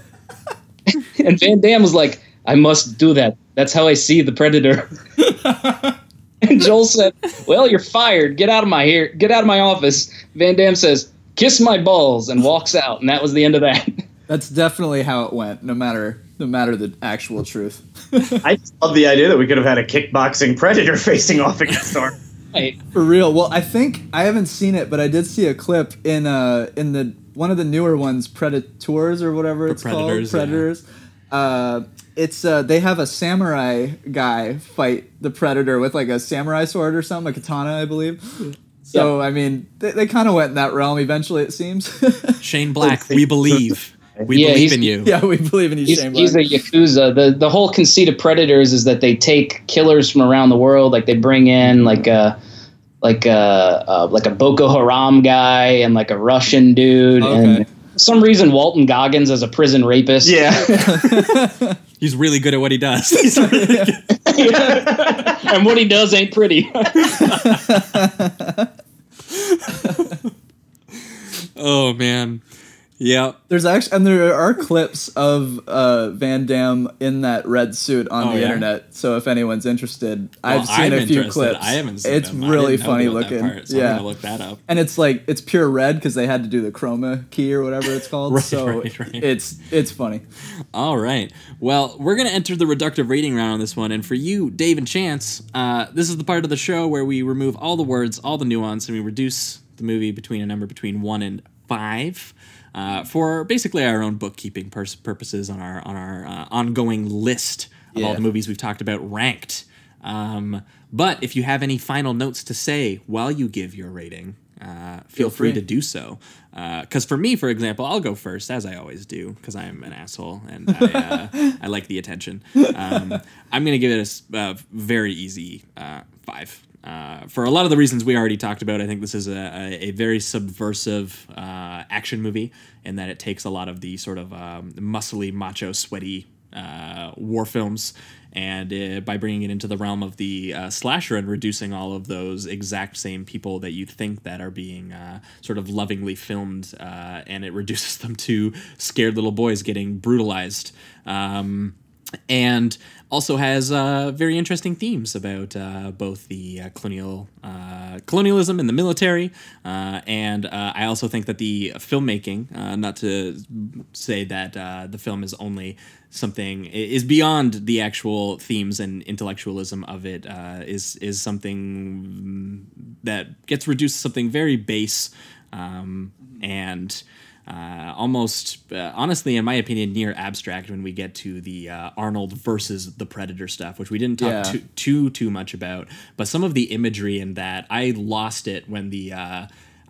H: and Van Damme was like, "I must do that. That's how I see the Predator." and Joel said, "Well, you're fired. Get out of my here. Get out of my office." Van Damme says, "Kiss my balls," and walks out. And that was the end of that.
G: That's definitely how it went. No matter no matter the actual truth.
I: I just love the idea that we could have had a kickboxing predator facing off against our.
H: Right.
G: For real. Well, I think I haven't seen it, but I did see a clip in uh in the one of the newer ones, Predators or whatever it's
F: Predators,
G: called.
F: yeah.
G: Predators. Uh, it's uh they have a samurai guy fight the predator with like a samurai sword or something, a katana, I believe. So I mean, they, they kind of went in that realm. Eventually, it seems.
F: Shane Black, we believe. We
H: Yeah,
F: believe in you.
G: yeah, we believe in you,
H: He's,
G: Shane Black.
H: he's
G: Black.
H: a yakuza. the The whole conceit of predators is that they take killers from around the world. Like they bring in like a like a uh, like a Boko Haram guy and like a Russian dude.
G: Okay.
H: And for some reason, Walton Goggins as a prison rapist.
I: Yeah.
F: He's really good at what he does.
H: and what he does ain't pretty.
F: oh man. Yeah.
G: There's actually, and there are clips of uh, Van Damme in that red suit on
F: Oh,
G: the
F: yeah?
G: internet. So if anyone's interested,
F: Well,
G: I've seen
F: I'm
G: a few clips.
F: I haven't seen
G: It's
F: them.
G: Really funny looking.
F: part, so
G: yeah,
F: I'm gonna look that up.
G: and it's like it's pure red because they had to do the chroma key or whatever it's called.
F: Right,
G: so
F: right, right.
G: it's it's funny.
F: All right. Well, we're going to enter the reductive rating round on this one. And for you, Dave and Chance, uh, this is the part of the show where we remove all the words, all the nuance, and we reduce the movie between a number between one and five. Uh, for basically our own bookkeeping pers- purposes on our on our uh, ongoing list of all the movies we've talked about ranked. Um, but if you have any final notes to say while you give your rating, uh, feel, free.
G: free.
F: to do so. Because for me, for example, I'll go first, as I always do, because I am an asshole and I, uh, I like the attention. Um, I'm going to give it a a very easy uh, five. Uh, for a lot of the reasons we already talked about, I think this is a, a, very subversive uh, action movie in that it takes a lot of the sort of um, muscly, macho, sweaty uh, war films, and uh, by bringing it into the realm of the uh, slasher and reducing all of those exact same people that you'd think that are being sort of lovingly filmed, and it reduces them to scared little boys getting brutalized. Um, and also has uh, very interesting themes about uh, both the uh, colonial uh, colonialism and the military, uh, and uh, I also think that the filmmaking, not to say that the film is only something is beyond the actual themes and intellectualism of it, is is something that gets reduced to something very base um, and uh, almost, uh, honestly, in my opinion, near abstract when we get to the uh, Arnold versus the Predator stuff, which we didn't talk
G: Yeah.
F: too, too too much about. But some of the imagery in that, I lost it when the.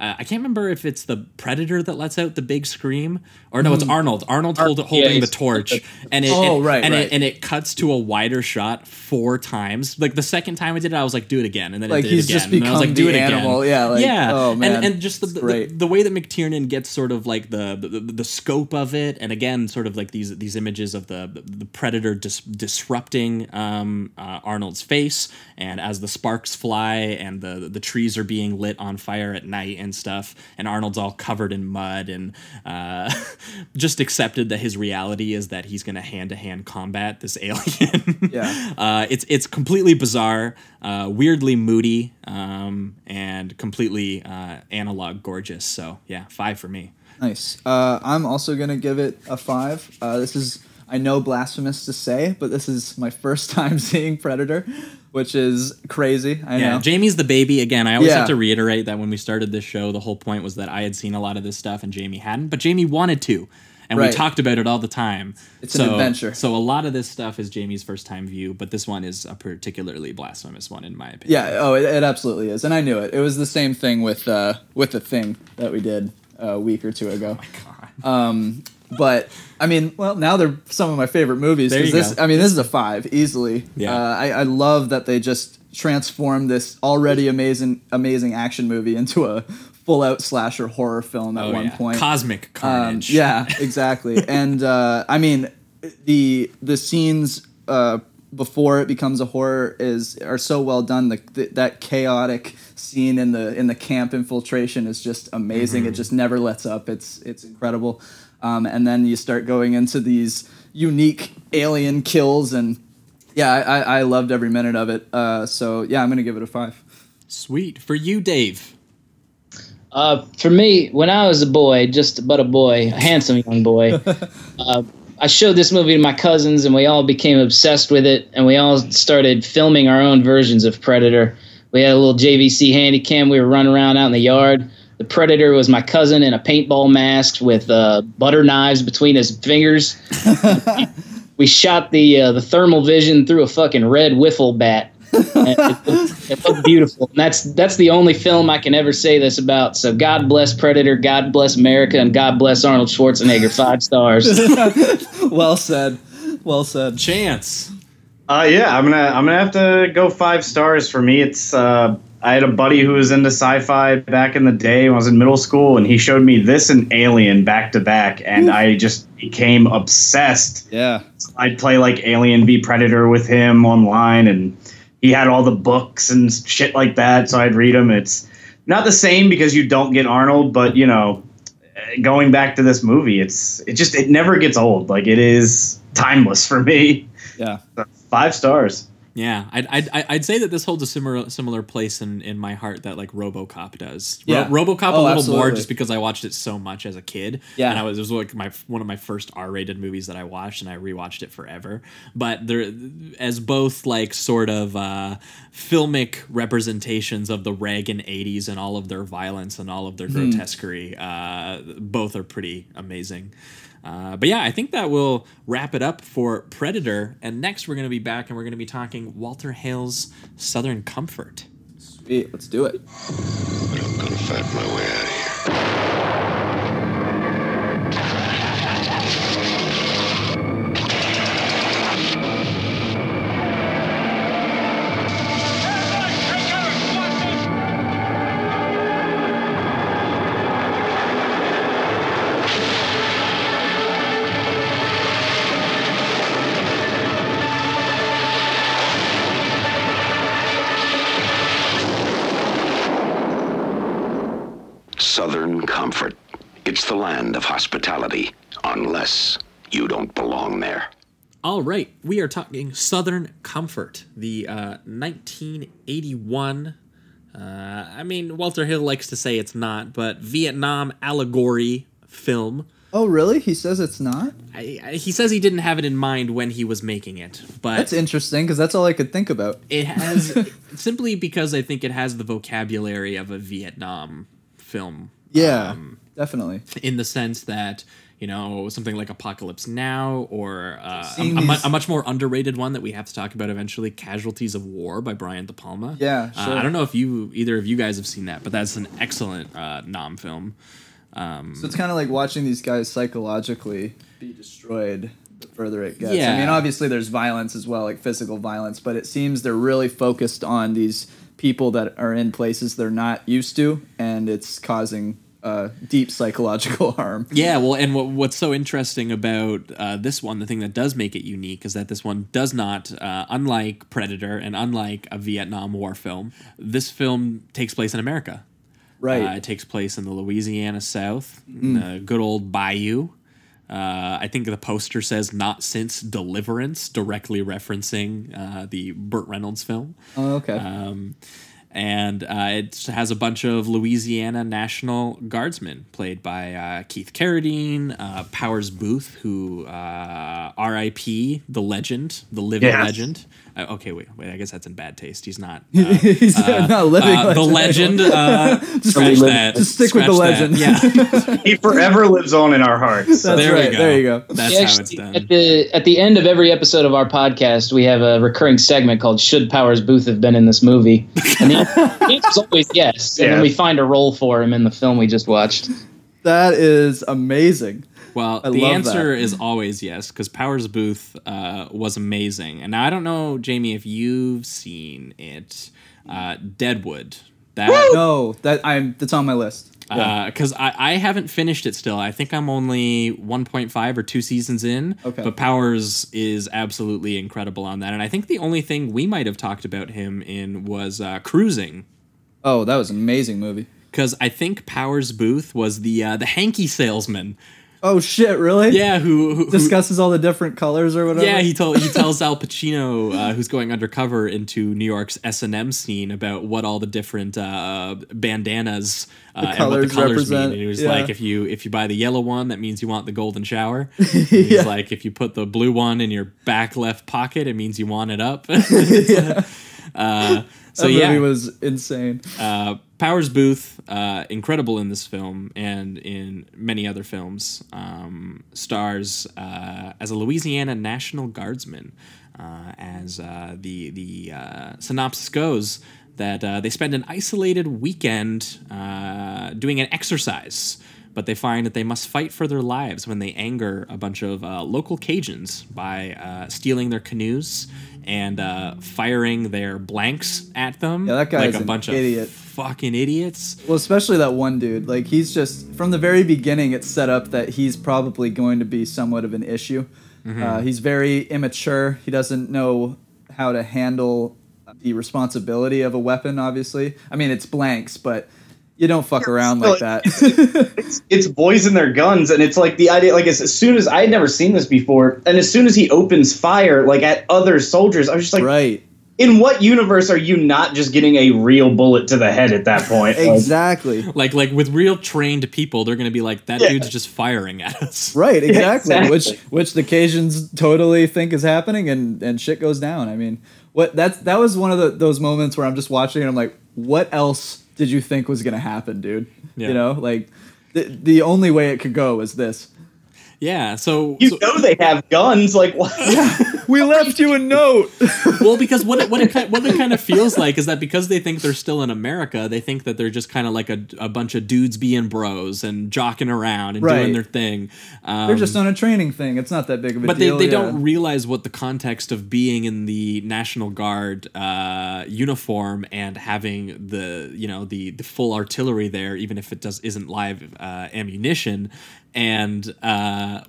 F: Uh, I can't remember if it's the Predator that lets out the big scream, or no, it's Arnold. Arnold hold, holding the
H: he's-
F: torch, and it,
G: Oh,
F: it-
G: right,
F: and
G: right.
F: it and it cuts to a wider shot four times. Like the second time I did it, I was like, "Do it again," and then
G: Like
F: it did
G: he's
F: again.
G: just
F: and I was like,
G: become
F: "Do
G: the
F: it again."
G: animal. Yeah, like,
F: yeah.
G: oh, man.
F: And, and just the, the, the way that McTiernan gets sort of like the, the the scope of it, and again, sort of like these these images of the the predator dis- disrupting um, uh, Arnold's face, and as the sparks fly and the the trees are being lit on fire at night, and stuff, and Arnold's all covered in mud and uh, just accepted that his reality is that he's going to hand to hand combat this alien.
G: Yeah.
F: uh, it's it's completely bizarre, uh, weirdly moody, um, and completely uh, analog gorgeous. So yeah, five for me.
G: Nice. Uh, I'm also gonna give it a five. Uh, this is I know blasphemous to say, but this is my first time seeing Predator, which is crazy. I
F: Yeah,
G: know.
F: Jamie's the baby again. I always
G: Yeah.
F: have to reiterate that when we started this show, the whole point was that I had seen a lot of this stuff and Jamie hadn't, but Jamie wanted to. And we talked about it all the time.
G: It's an adventure.
F: So a lot of this stuff is Jamie's first time view, but this one is a particularly blasphemous one in my opinion.
G: Yeah. Oh, it, it absolutely is, and I knew it. It was the same thing with uh, with the thing that we did a week or two ago. Oh Um, but I mean, well, now they're some of my favorite movies.
F: There
G: 'cause
F: you
G: this,
F: go.
G: I mean, this is a five easily.
F: Yeah.
G: Uh, I, I love that they just transformed this already amazing, amazing action movie into a full out slasher horror film at
F: Oh,
G: one
F: yeah.
G: point.
F: Cosmic
G: Um,
F: carnage.
G: yeah, exactly. and uh, I mean, the the scenes uh, before it becomes a horror is are so well done. The, th that chaotic scene in the in the camp infiltration is just amazing.
F: Mm-hmm.
G: It just never lets up. It's it's incredible. Um, and then you start going into these unique alien kills, and yeah, I, I, I loved every minute of it. Uh, so yeah, I'm gonna give it a five.
F: Sweet. For you, Dave.
H: Uh, for me, when I was a boy, just but a boy, a handsome young boy, uh, I showed this movie to my cousins, and we all became obsessed with it, and we all started filming our own versions of Predator. We had a little JVC handycam. We were running around out in the yard. The Predator was my cousin in a paintball mask with uh, butter knives between his fingers. we shot the uh, the thermal vision through a fucking red wiffle bat. And it, looked, it looked beautiful. And that's that's the only film I can ever say this about. So God bless Predator, God bless America, and God bless Arnold Schwarzenegger. Five stars.
G: well said. Well said.
F: Chance.
I: Uh, yeah, I'm gonna I'm gonna have to go five stars for me. It's uh, I had a buddy who was into sci-fi back in the day when I was in middle school, and he showed me this and Alien back to back, and I just became obsessed.
G: Yeah.
I: I'd play like Alien v Predator with him online, and he had all the books and shit like that, so I'd read them. It's not the same because you don't get Arnold, but you know, going back to this movie, it's it just it never gets old. Like it is timeless for me.
G: Yeah.
I: Five stars.
F: Yeah, I'd, I'd, I'd say that this holds a similar similar place in, in my heart that like RoboCop does. Ro-
G: Yeah.
F: RoboCop a
G: Oh,
F: little more just because I watched it so much as a kid.
G: Yeah.
F: and I was it was like my one of my first R rated movies that I watched, and I rewatched it forever. But there, as both like sort of uh, filmic representations of the Reagan '80s and all of their violence and all of their
G: Hmm.
F: grotesquerie, uh, both are pretty amazing. Uh, but yeah, I think that will wrap it up for Predator. And next, we're going to be back and we're going to be talking Walter Hill's Southern Comfort.
G: Sweet. Let's do it.
D: But I'm gonna fight my way out comfort. It's the land of hospitality, unless you don't belong there.
F: All right, we are talking Southern Comfort, the uh, 1981. Uh, I mean, Walter Hill likes to say it's not, but Vietnam allegory film.
G: Oh, really? He says it's not.
F: I, I, he says he didn't have it in mind when he was making it, but
G: That's interesting because that's all I could think about.
F: it has simply because I think it has the vocabulary of a Vietnam film.
G: Yeah,
F: um,
G: definitely.
F: in the sense that you know something like Apocalypse Now or uh, a, a
G: these-
F: a much more underrated one that we have to talk about eventually, Casualties of War by Brian De Palma.
G: Yeah,
F: Uh. I don't know if you either of you guys have seen that, but that's an excellent uh, nom film. Um,
G: So it's kind of like watching these guys psychologically be destroyed the further it gets.
F: Yeah.
G: I mean, obviously there's violence as well, like physical violence, but it seems they're really focused on these people that are in places they're not used to, and it's causing uh, deep psychological harm.
F: Yeah, well, and what, what's so interesting about uh, this one, the thing that does make it unique, is that this one does not, uh, unlike Predator and unlike a Vietnam War film, this film takes place in America.
G: Right.
F: Uh, it takes place in the Louisiana South, in the good old Bayou. Uh, I think the poster says "Not since Deliverance," directly referencing uh, the Burt Reynolds film.
G: Oh, okay.
F: Um, and uh, it has a bunch of Louisiana National Guardsmen played by uh, Keith Carradine, uh, Powers Boothe, who uh, R.I.P. the legend, the living
I: Yes.
F: legend. Uh, okay, wait, wait. I guess that's in bad taste. He's not. Uh,
G: He's not living
F: uh, the legend.
G: legend.
F: Uh, scratch that.
G: Just stick with the
F: Scratch that.
G: legend.
F: Yeah,
I: He forever lives on in our hearts.
G: That's
F: there
G: right.
F: we go.
G: There you go.
F: That's
H: We
F: how it's done.
H: At the at the end of every episode of our podcast, we have a recurring segment called "Should Powers Boothe have been in this movie?" And the the answer's always yes. And
I: Yeah.
H: then we find a role for him in the film we just watched.
G: That is amazing.
F: Well,
G: I
F: the answer
G: that.
F: is always yes, because Powers Boothe uh, was amazing. And now I don't know, Jamie, if you've seen it. Uh, Deadwood. That
G: No, that I'm. That's on my list. Yeah.
F: because I, I haven't finished it still. I think I'm only 1.5 or two seasons in.
G: Okay.
F: But Powers is absolutely incredible on that. And I think the only thing we might have talked about him in was uh, Cruising.
G: oh, that was an amazing movie.
F: Because I think Powers Boothe was the uh, the hanky salesman.
G: Oh shit! Really?
F: Yeah, who, who
G: Discusses all the different colors or whatever.
F: Yeah, he told he tells Al Pacino, uh, who's going undercover into New York's S and M scene, about what all the different uh, bandanas uh, and what the
G: colours represent,
F: mean. And he was
G: yeah.
F: like, if you if you buy the yellow one, that means you want the golden shower. He's like, if you put the blue one in your back left pocket, it means you want it up. uh, so
G: that
F: yeah,
G: movie was insane.
F: uh, Powers Boothe, uh, incredible in this film and in many other films, um, stars uh, as a Louisiana National Guardsman. Uh, as uh, the the uh, synopsis goes, that uh, they spend an isolated weekend uh, doing an exercise. But they find that they must fight for their lives when they anger a bunch of uh, local Cajuns by uh, stealing their canoes and uh, firing their blanks at them.
G: Yeah, that guy's
F: like a
G: an
F: bunch
G: idiot.
F: of fucking idiots.
G: Well, especially that one dude. Like he's just from the very beginning, it's set up that he's probably going to be somewhat of an issue.
F: Mm-hmm.
G: Uh, he's very immature. He doesn't know how to handle the responsibility of a weapon. Obviously, I mean it's blanks, but you don't fuck around like that.
I: it's boys and their guns and it's like the idea like as, as soon as i had never seen this before and as soon as he opens fire like at other soldiers i was just like
G: right.
I: in what universe are you not just getting a real bullet to the head at that point Like,
G: Exactly.
F: Like like with real trained people, they're gonna be like, that
I: Yeah.
F: dude's just firing at us.
G: Right, exactly.
I: exactly.
G: Which which the Cajuns totally think is happening, and and shit goes down. I mean, what that's that was one of the, those moments where I'm just watching and I'm like, what else did you think was gonna happen, dude?
F: Yeah.
G: You know, like the the only way it could go was this.
F: Yeah. So,
I: you
F: so-
I: know they have guns like what
G: We left you a note.
F: well, because what it, what it what it kind of feels like is that because they think they're still in America, they think that they're just kind of like a, a bunch of dudes being bros and jocking around and
G: Right.
F: doing their thing. Um,
G: They're just on a training thing. It's not that big of a deal.
F: but they, they
G: yeah.
F: don't realize what the context of being in the National Guard uh, uniform and having the you know the the full artillery there, even if it does isn't live uh, ammunition, and uh,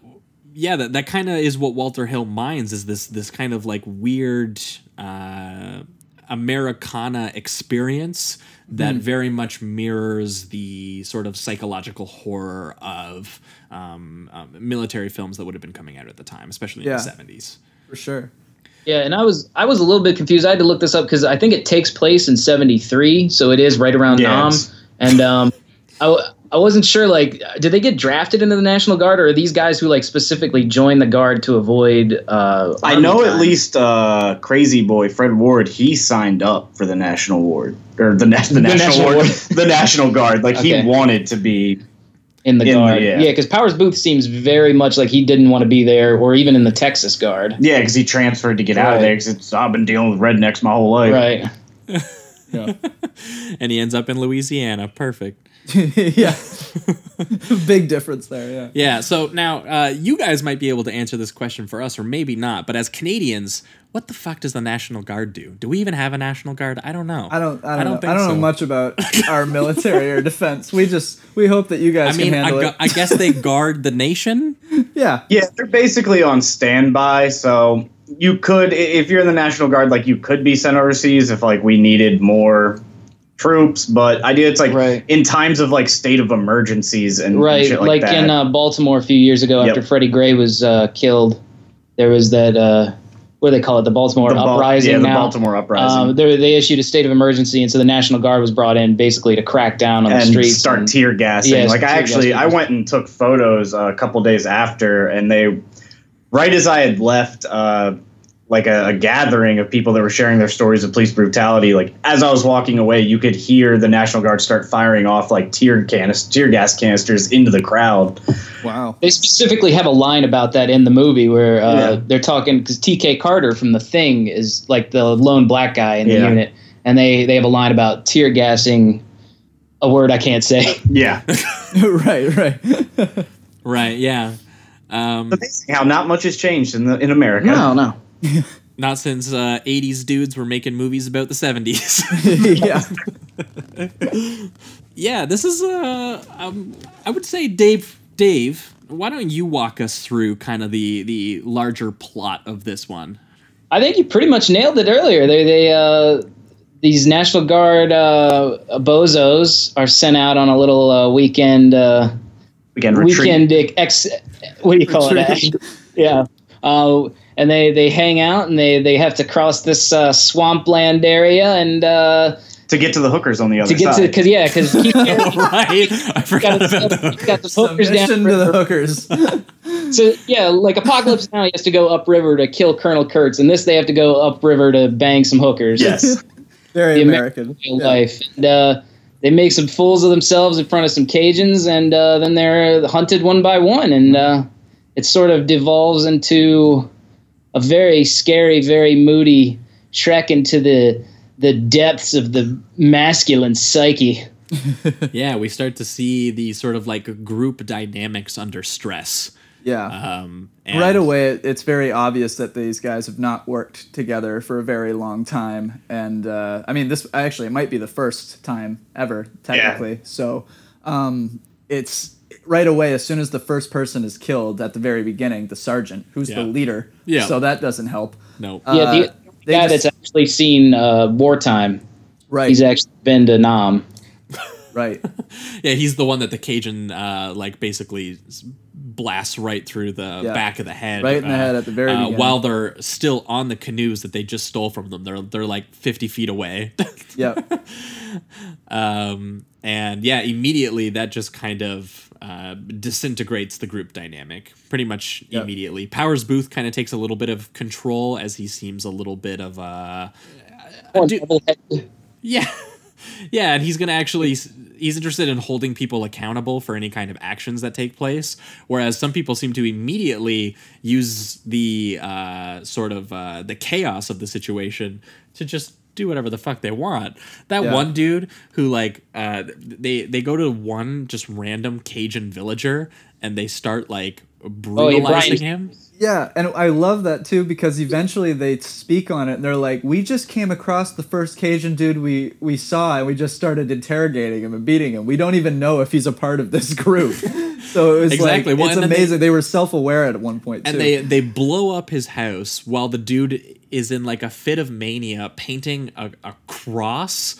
F: yeah, that, that kind of is what Walter Hill minds is this this kind of like weird uh, Americana experience that very much mirrors the sort of psychological horror of um, um, military films that would have been coming out at the time, especially in the seventies.
G: for sure.
H: Yeah, and I was I was a little bit confused. I had to look this up because I think it takes place in '73, so it is right around
I: Yeah,
H: Nam. And um, I, w- I wasn't sure like did they get drafted into the National Guard or are these guys who like specifically join the guard to avoid? Uh,
I: i
H: army
I: know at least uh crazy boy fred ward he signed up for the national ward or the, na- the, national,
H: National
I: ward
H: Ward.
I: the national guard like
H: Okay.
I: he wanted to be
H: in the
I: in
H: guard.
I: yeah.
H: yeah, because Powers Boothe seems very much like he didn't want to be there, or even in the Texas Guard.
I: yeah because he transferred to get out of there because i've been dealing with rednecks my whole life
H: Right.
G: Yeah.
F: And he ends up in Louisiana. Perfect.
G: yeah. Big difference there. Yeah.
F: Yeah. So now uh, you guys might be able to answer this question for us, or maybe not. But as Canadians, what the fuck does the National Guard do? Do we even have a National Guard? I don't know.
G: I don't. I don't,
F: I don't
G: know. I don't
F: so.
G: know much about our military or defense. We just we hope that you
F: I
G: guys
F: mean,
G: can
F: I,
G: handle
F: gu-
G: it.
F: I guess they guard the nation.
G: yeah.
I: Yeah, they're basically on standby. So you could, if you're in the National Guard, like you could be sent overseas if like we needed more troops, but idea it's like
H: Right.
I: in times of like state of emergencies and, and
H: right
I: shit
H: like,
I: like,
H: in uh, baltimore a few years ago
I: Yep.
H: after freddie gray was uh, killed there was that uh, what do they call it the baltimore
I: the Bal-
H: uprising
I: yeah, the
H: now.
I: Baltimore uprising.
H: Um, they, they issued a state of emergency, and so the National Guard was brought in basically to crack down on the
I: and
H: streets.
I: start
H: and-
I: tear gassing.
H: Yeah,
I: like I actually. I went and took photos uh, a couple days after, and they, right as I had left, uh, like a, a gathering of people that were sharing their stories of police brutality. Like as I was walking away, you could hear the National Guard start firing off like tear canis- tear gas canisters into the crowd.
G: Wow.
H: They specifically have a line about that in the movie where uh,
I: Yeah.
H: they're talking because T.K. Carter from The Thing is like the lone black guy in the
I: Yeah.
H: unit, and they they have a line about tear gassing. A word I can't say.
I: Yeah,
G: right, right.
F: Right, yeah. Um,
I: amazing how not much has changed in the in America.
H: No, no.
F: not since uh, 80s dudes were making movies about the 70s.
G: yeah.
F: yeah, this is uh um, I would say Dave Dave, why don't you walk us through kind of the the larger plot of this one?
H: I think you pretty much nailed it earlier. They they uh, these National Guard uh, bozos are sent out on a little uh, weekend uh,
I: Weekend retreat.
H: weekend ex. What do you call it?
G: Retreat.
H: yeah. And they, they hang out and they, they have to cross this uh, swampland area and uh,
I: to get to the hookers on the other
H: to get to
I: side.
H: because yeah because Keith Carradine
F: right, I forgot
H: got,
F: about the
H: the, got the hookers down
G: Submission
H: the
G: to the hookers.
H: So yeah, like Apocalypse Now, he has to go upriver to kill Colonel Kurtz, and this they have to go upriver to bang some hookers.
I: yes.
G: Very
H: The
G: American.
H: real
G: Yeah.
H: life. And uh, they make some fools of themselves in front of some Cajuns, and uh, then they're hunted one by one, and uh, it sort of devolves into a very scary, very moody trek into the the depths of the masculine psyche.
F: Yeah, we start to see the sort of like group dynamics under stress.
G: Yeah.
F: Um, and
G: right away, it's very obvious that these guys have not worked together for a very long time. And uh, I mean, this actually it might be the first time ever, technically. So um, it's right away as soon as the first person is killed at the very beginning, the sergeant, who's
F: Yeah.
G: the leader.
F: Yeah.
G: So that doesn't help.
F: No.
H: yeah, the
G: Uh,
H: guy
G: just-
H: that's actually seen uh, wartime.
G: Right.
H: He's actually been to Nam.
G: right.
F: Yeah, he's the one that the Cajun uh, like basically blasts right through the
G: Yeah.
F: back of the head,
G: Right in the
F: uh,
G: head at the very
F: uh,
G: beginning.
F: while they're still on the canoes that they just stole from them. They're they're like fifty feet away,
G: Yeah.
F: um, and yeah, immediately that just kind of uh, disintegrates the group dynamic pretty much
G: Yep.
F: immediately. Powers Boothe kind of takes a little bit of control as he seems a little bit of a
H: More
F: do- Yeah. Yeah, and he's going to actually he's interested in holding people accountable for any kind of actions that take place whereas some people seem to immediately use the uh, sort of uh, the chaos of the situation to just do whatever the fuck they want. That
G: Yeah.
F: one dude who like uh, they they go to one just random Cajun villager and they start like oh, brutalizing
H: Brian-
F: him.
G: Yeah, and I love that too because eventually they speak on it and they're like, "We just came across the first Cajun dude we we saw and we just started interrogating him and beating him. We don't even know if he's a part of this group." so it was
F: Exactly.
G: like
F: Well,
G: it's
F: and then they-
G: amazing. They, were self aware at one point
F: and
G: too.
F: they they blow up his house while the dude is in like a fit of mania painting a, a cross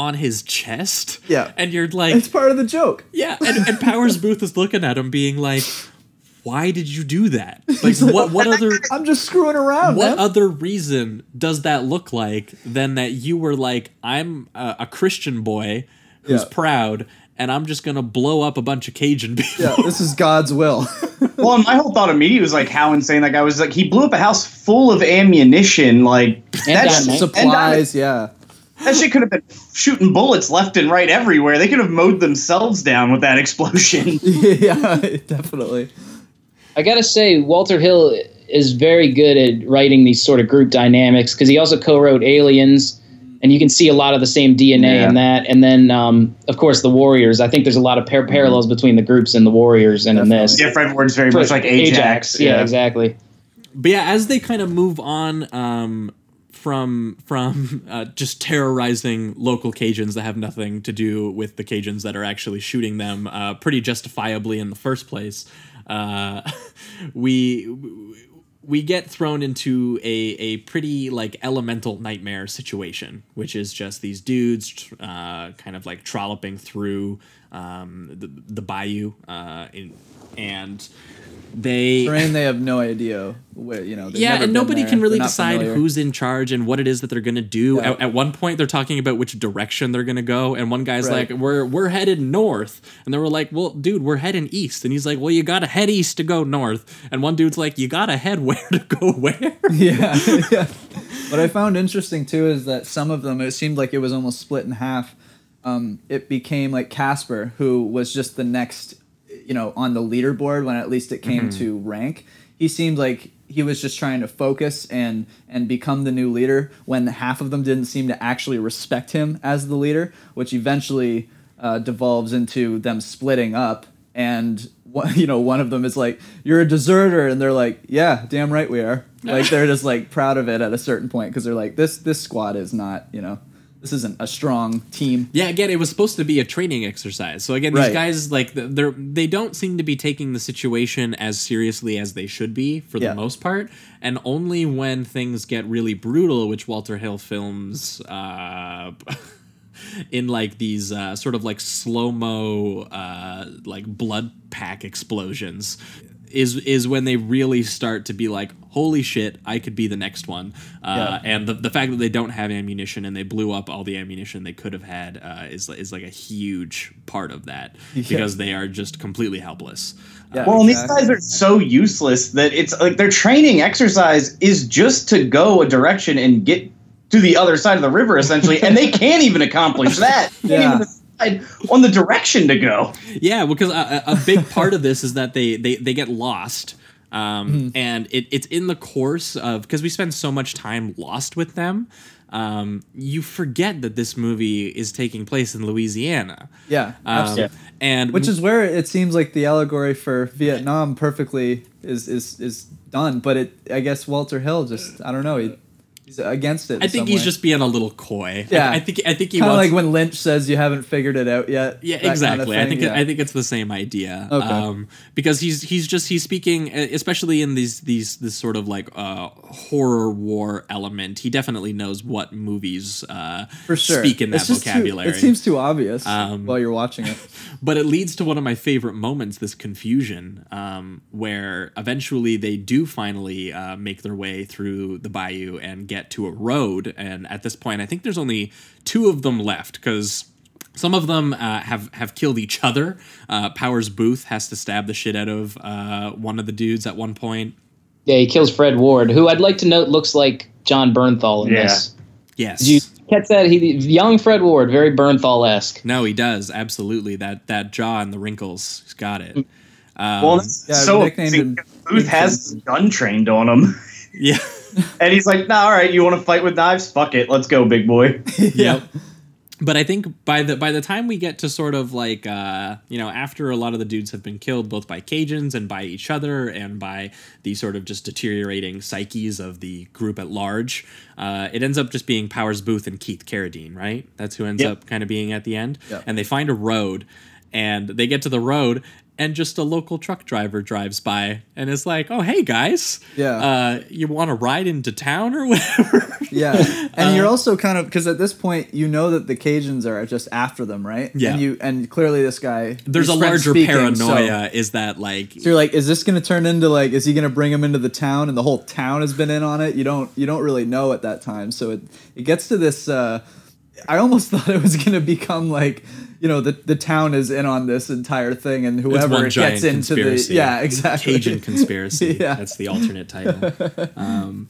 F: on his chest
G: Yeah.
F: and you're like
G: it's part of the joke.
F: yeah and, and powers boothe is looking at him being like why did you do that like what what other
G: I'm just screwing around,
F: what
G: man.
F: other reason does that look like than that you were like i'm a, a christian boy who's
G: Yeah.
F: proud and i'm just gonna blow up a bunch of cajun people
G: yeah, this is God's will.
I: Well, my whole thought immediately was like how insane that guy was. Like he blew up a house full of ammunition. Like that's
H: dynamite.
G: Supplies, yeah.
I: That shit could have been shooting bullets left and right everywhere. They could have mowed themselves down with that explosion.
G: yeah, definitely.
H: I gotta say, Walter Hill is very good at writing these sort of group dynamics because he also co-wrote Aliens, and you can see a lot of the same DNA
I: Yeah.
H: in that. And then, um, of course, the Warriors. I think there's a lot of par- parallels between the groups and the Warriors and in this.
I: yeah, Fred Ward's very much like Ajax.
H: Yeah, exactly.
F: but yeah, as they kind of move on um, from from uh, just terrorizing local Cajuns that have nothing to do with the Cajuns that are actually shooting them, uh, pretty justifiably in the first place, uh, we we get thrown into a, a pretty like elemental nightmare situation, which is just these dudes uh, kind of like trolloping through um, the, the bayou, uh, in, and they
G: Terrain they have no idea where you know.
F: yeah,
G: never
F: and nobody
G: there,
F: can really decide
G: familiar.
F: who's in charge and what it is that they're gonna do.
G: Yeah.
F: At, at one point, they're talking about which direction they're gonna go, and one guy's
G: Right.
F: like, "We're we're headed north," and they were like, "Well, dude, we're heading east," and he's like, "Well, you gotta head east to go north," and one dude's like, "You gotta head where to go where?"
G: yeah, yeah. What I found interesting too is that some of them, it seemed like it was almost split in half. Um, it became like Casper, who was just the next, you know, on the leaderboard when at least it came
F: Mhm.
G: to rank. He seemed like he was just trying to focus and and become the new leader. When half of them didn't seem to actually respect him as the leader, which eventually uh, devolves into them splitting up. And one, you know, one of them is like, "You're a deserter," and they're like, "Yeah, damn right we are." Like they're just like proud of it at a certain point because they're like, "This this squad is not, you know, this isn't a strong team."
F: Yeah, again, it was supposed to be a training exercise. So again, these
G: Right.
F: guys like they're they don't seem to be taking the situation as seriously as they should be for the most part. And only when things get really brutal, which Walter Hill films uh, in like these uh, sort of like slow mo uh, like blood pack explosions. Is, is when they really start to be like, holy shit, I could be the next one. Uh,
G: Yeah.
F: And the, the fact that they don't have ammunition and they blew up all the ammunition they could have had uh, is, is like a huge part of that
I: Yeah.
F: because they are just completely helpless. Uh,
I: well, and these guys are so useless that it's like their training exercise is just to go a direction and get to the other side of the river, essentially, and they can't even accomplish that.
F: Yeah.
I: Even decide on the direction to go.
F: Yeah, because a, a a big part of this is that they they, they get lost. Um, And it, it's in the course of because we spend so much time lost with them, um, you forget that this movie is taking place in Louisiana.
G: Yeah,
F: Um,
G: absolutely.
F: and
G: which is where it seems like the allegory for Vietnam perfectly is is is done. But it, I guess Walter Hill just, I don't know, he, he's against it.
F: I think he's
G: way.
F: just being a little coy.
G: Yeah,
F: I, I think I think he
G: kind of like when Lynch says you haven't figured it out yet.
F: Yeah,
G: that kind of
F: exactly. I think
G: yeah.
F: I think it's the same idea.
G: Okay.
F: Um, because he's he's just he's speaking, especially in these these this sort of like uh, horror war element. He definitely knows what movies uh,
G: for sure
F: speak in that
G: just too-
F: vocabulary.
G: it seems too obvious
F: Um,
G: while you're watching it.
F: but it leads to one of my favorite moments this confusion um, where eventually they do finally uh, make their way through the bayou and get to a road and at this point i think there's only two of them left because some of them uh, have have killed each other. Uh, Powers Boothe has to stab the shit out of uh, one of the dudes at one point.
H: Yeah, he kills Fred Ward, who I'd like to note looks like Jon Bernthal in
F: Yeah.
H: this.
F: Yes.
H: Did you catch that? He young Fred Ward, very Bernthal esque.
F: No, he does absolutely that that jaw and the wrinkles. He's got it. Um,
I: well, that's so amazing. Boothe has the gun trained on him.
F: Yeah.
I: and he's like, nah, all right, you want to fight with knives? Fuck it. Let's go, big boy.
F: Yep. But I think by the by the time we get to sort of like uh, you know after a lot of the dudes have been killed both by Cajuns and by each other and by the sort of just deteriorating psyches of the group at large, uh, it ends up just being Powers Boothe and Keith Carradine, right? That's who ends
I: Yep.
F: up kind of being at the end.
I: Yep.
F: And they find a road, and they get to the road, and just a local truck driver drives by and is like, "Oh hey guys,
G: Yeah.
F: uh, you want to ride into town or whatever?"
G: Yeah, and
F: Uh,
G: you're also kind of because at this point you know that the Cajuns are just after them, right?
F: Yeah.
G: and you and clearly this guy
F: There's a larger
G: speaking, so-
F: paranoia. is that like
G: So you're like, is this going to turn into like, is he going to bring him into the town and the whole town has been in on it? You don't, you don't really know at that time. So it, it gets to this. Uh, I almost thought it was going to become like, you know, the the town is in on this entire thing, and whoever gets into the, yeah, exactly,
F: Cajun conspiracy.
G: yeah,
F: That's the alternate title. Um,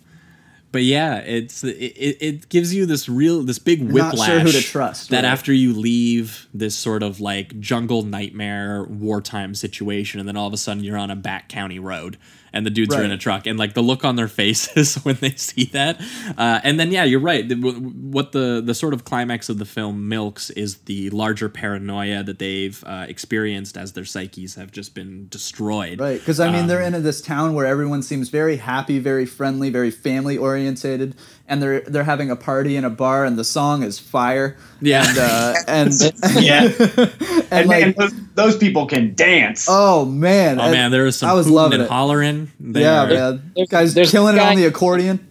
F: but yeah, it's it, it gives you this real this big
G: You're not
F: whiplash.
G: sure who to trust,
F: That
G: really.
F: after you leave this sort of like jungle nightmare wartime situation, and then all of a sudden you're on a back county road, and the dudes are in a truck, and like the look on their faces when they see that, uh, and then yeah, you're right. What the the sort of climax of the film milks is the larger paranoia that they've uh, experienced as their psyches have just been destroyed.
G: Right, because I mean
F: Um,
G: they're in this town where everyone seems very happy, very friendly, very family oriented. orientated, and they're they're having a party in a bar, and the song is fire.
F: Yeah.
G: and uh, and
I: Yeah.
G: and,
I: And,
G: like
I: man, those, those people can dance.
G: oh man,
F: Oh man, there was some
G: I was
F: hooting
G: loving
F: and
G: it.
F: hollering. There.
G: Yeah, man,
H: There's-
G: guys
H: there's
G: killing it
H: guy-
G: on the accordion.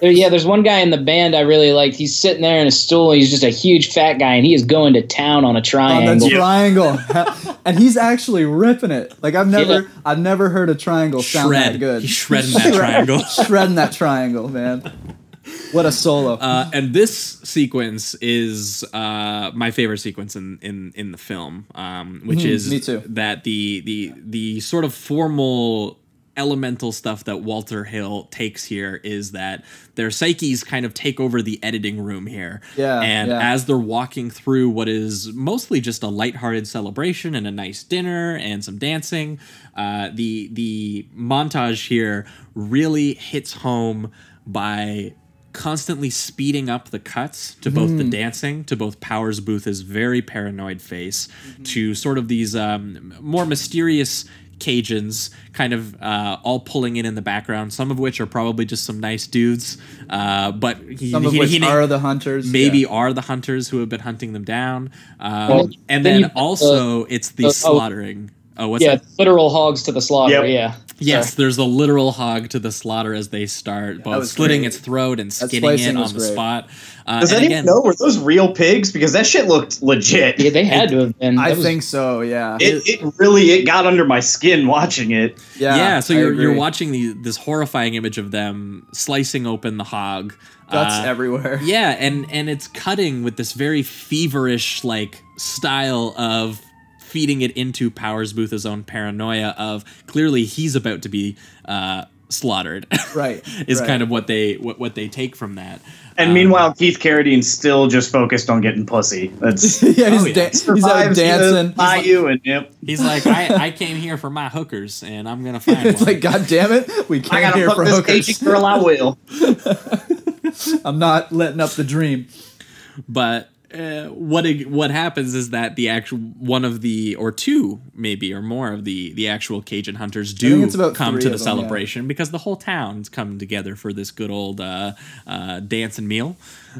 H: There, yeah, there's one guy in the band I really liked. He's sitting there in a stool. He's just a huge fat guy, and he is going to town on a
G: on
H: triangle.
G: the triangle, and he's actually ripping it. Like I've never,
H: Yeah.
G: I've never heard a triangle sound that good.
F: He's shredding that triangle.
G: shredding that triangle, man. What a solo!
F: Uh, and this sequence is uh, my favorite sequence in in, in the film, um, which
G: Mhm,
F: is
G: me too.
F: that the the the sort of formal elemental stuff that Walter Hill takes here is that their psyches kind of take over the editing room here.
G: Yeah,
F: And
G: yeah.
F: as they're walking through what is mostly just a lighthearted celebration and a nice dinner and some dancing, uh, the the montage here really hits home by constantly speeding up the cuts to both
G: Mm.
F: the dancing, to both Powers Boothe's very paranoid face, to sort of these um, more mysterious Cajuns kind of uh, all pulling in in the background, some of which are probably just some nice dudes, uh, but he,
G: Some of
F: he-
G: which
F: he-
G: are the hunters.
F: maybe
G: yeah.
F: are the hunters who have been hunting them down. Um,
H: Well,
F: and
H: then
F: then
H: you've got
F: also it's the
H: the- oh.
F: slaughtering. Oh, what's
H: yeah,
F: that?
H: literal hogs to the slaughter.
I: Yep.
H: Yeah.
F: Yes,
H: Sorry.
F: there's the literal hog to the slaughter as they start, both slitting
G: great.
F: its throat and
G: That
F: skinning it on the
G: great.
F: spot. Uh,
I: Does anyone
F: again,
I: know were those real pigs? Because that shit looked legit.
H: Yeah, they had to have been.
G: I
H: was-
G: think so. Yeah.
I: It, it really it got under my skin watching it.
G: yeah.
F: yeah, so
G: I
F: you're you're watching the this horrifying image of them slicing open the hog.
G: guts
F: uh,
G: everywhere.
F: Yeah, and and it's cutting with this very feverish like style of feeding it into Powers Boothe's own paranoia of clearly he's about to be uh, slaughtered.
G: Right,
F: is
G: right.
F: kind of what they what, what they take from that.
I: And
F: Um,
I: meanwhile, Keith Carradine's still just focused on getting pussy. That's
G: yeah, he's,
F: Oh, yeah.
G: da- he's out
I: survives
G: dancing.
I: the you and yep.
F: He's like, I, I came here for my hookers, and I'm gonna find
G: it's
F: one.
G: like, God damn it, we
I: I
G: came
I: gotta
G: here for
I: this
G: hookers.
I: Asian girl. I will.
G: I'm not letting up the dream.
F: but uh, what what happens is that the actual one of the or two maybe or more of the the actual Cajun hunters do come to the
G: of them, yeah.
F: celebration because the whole town's come together for this good old uh, uh, dance and meal,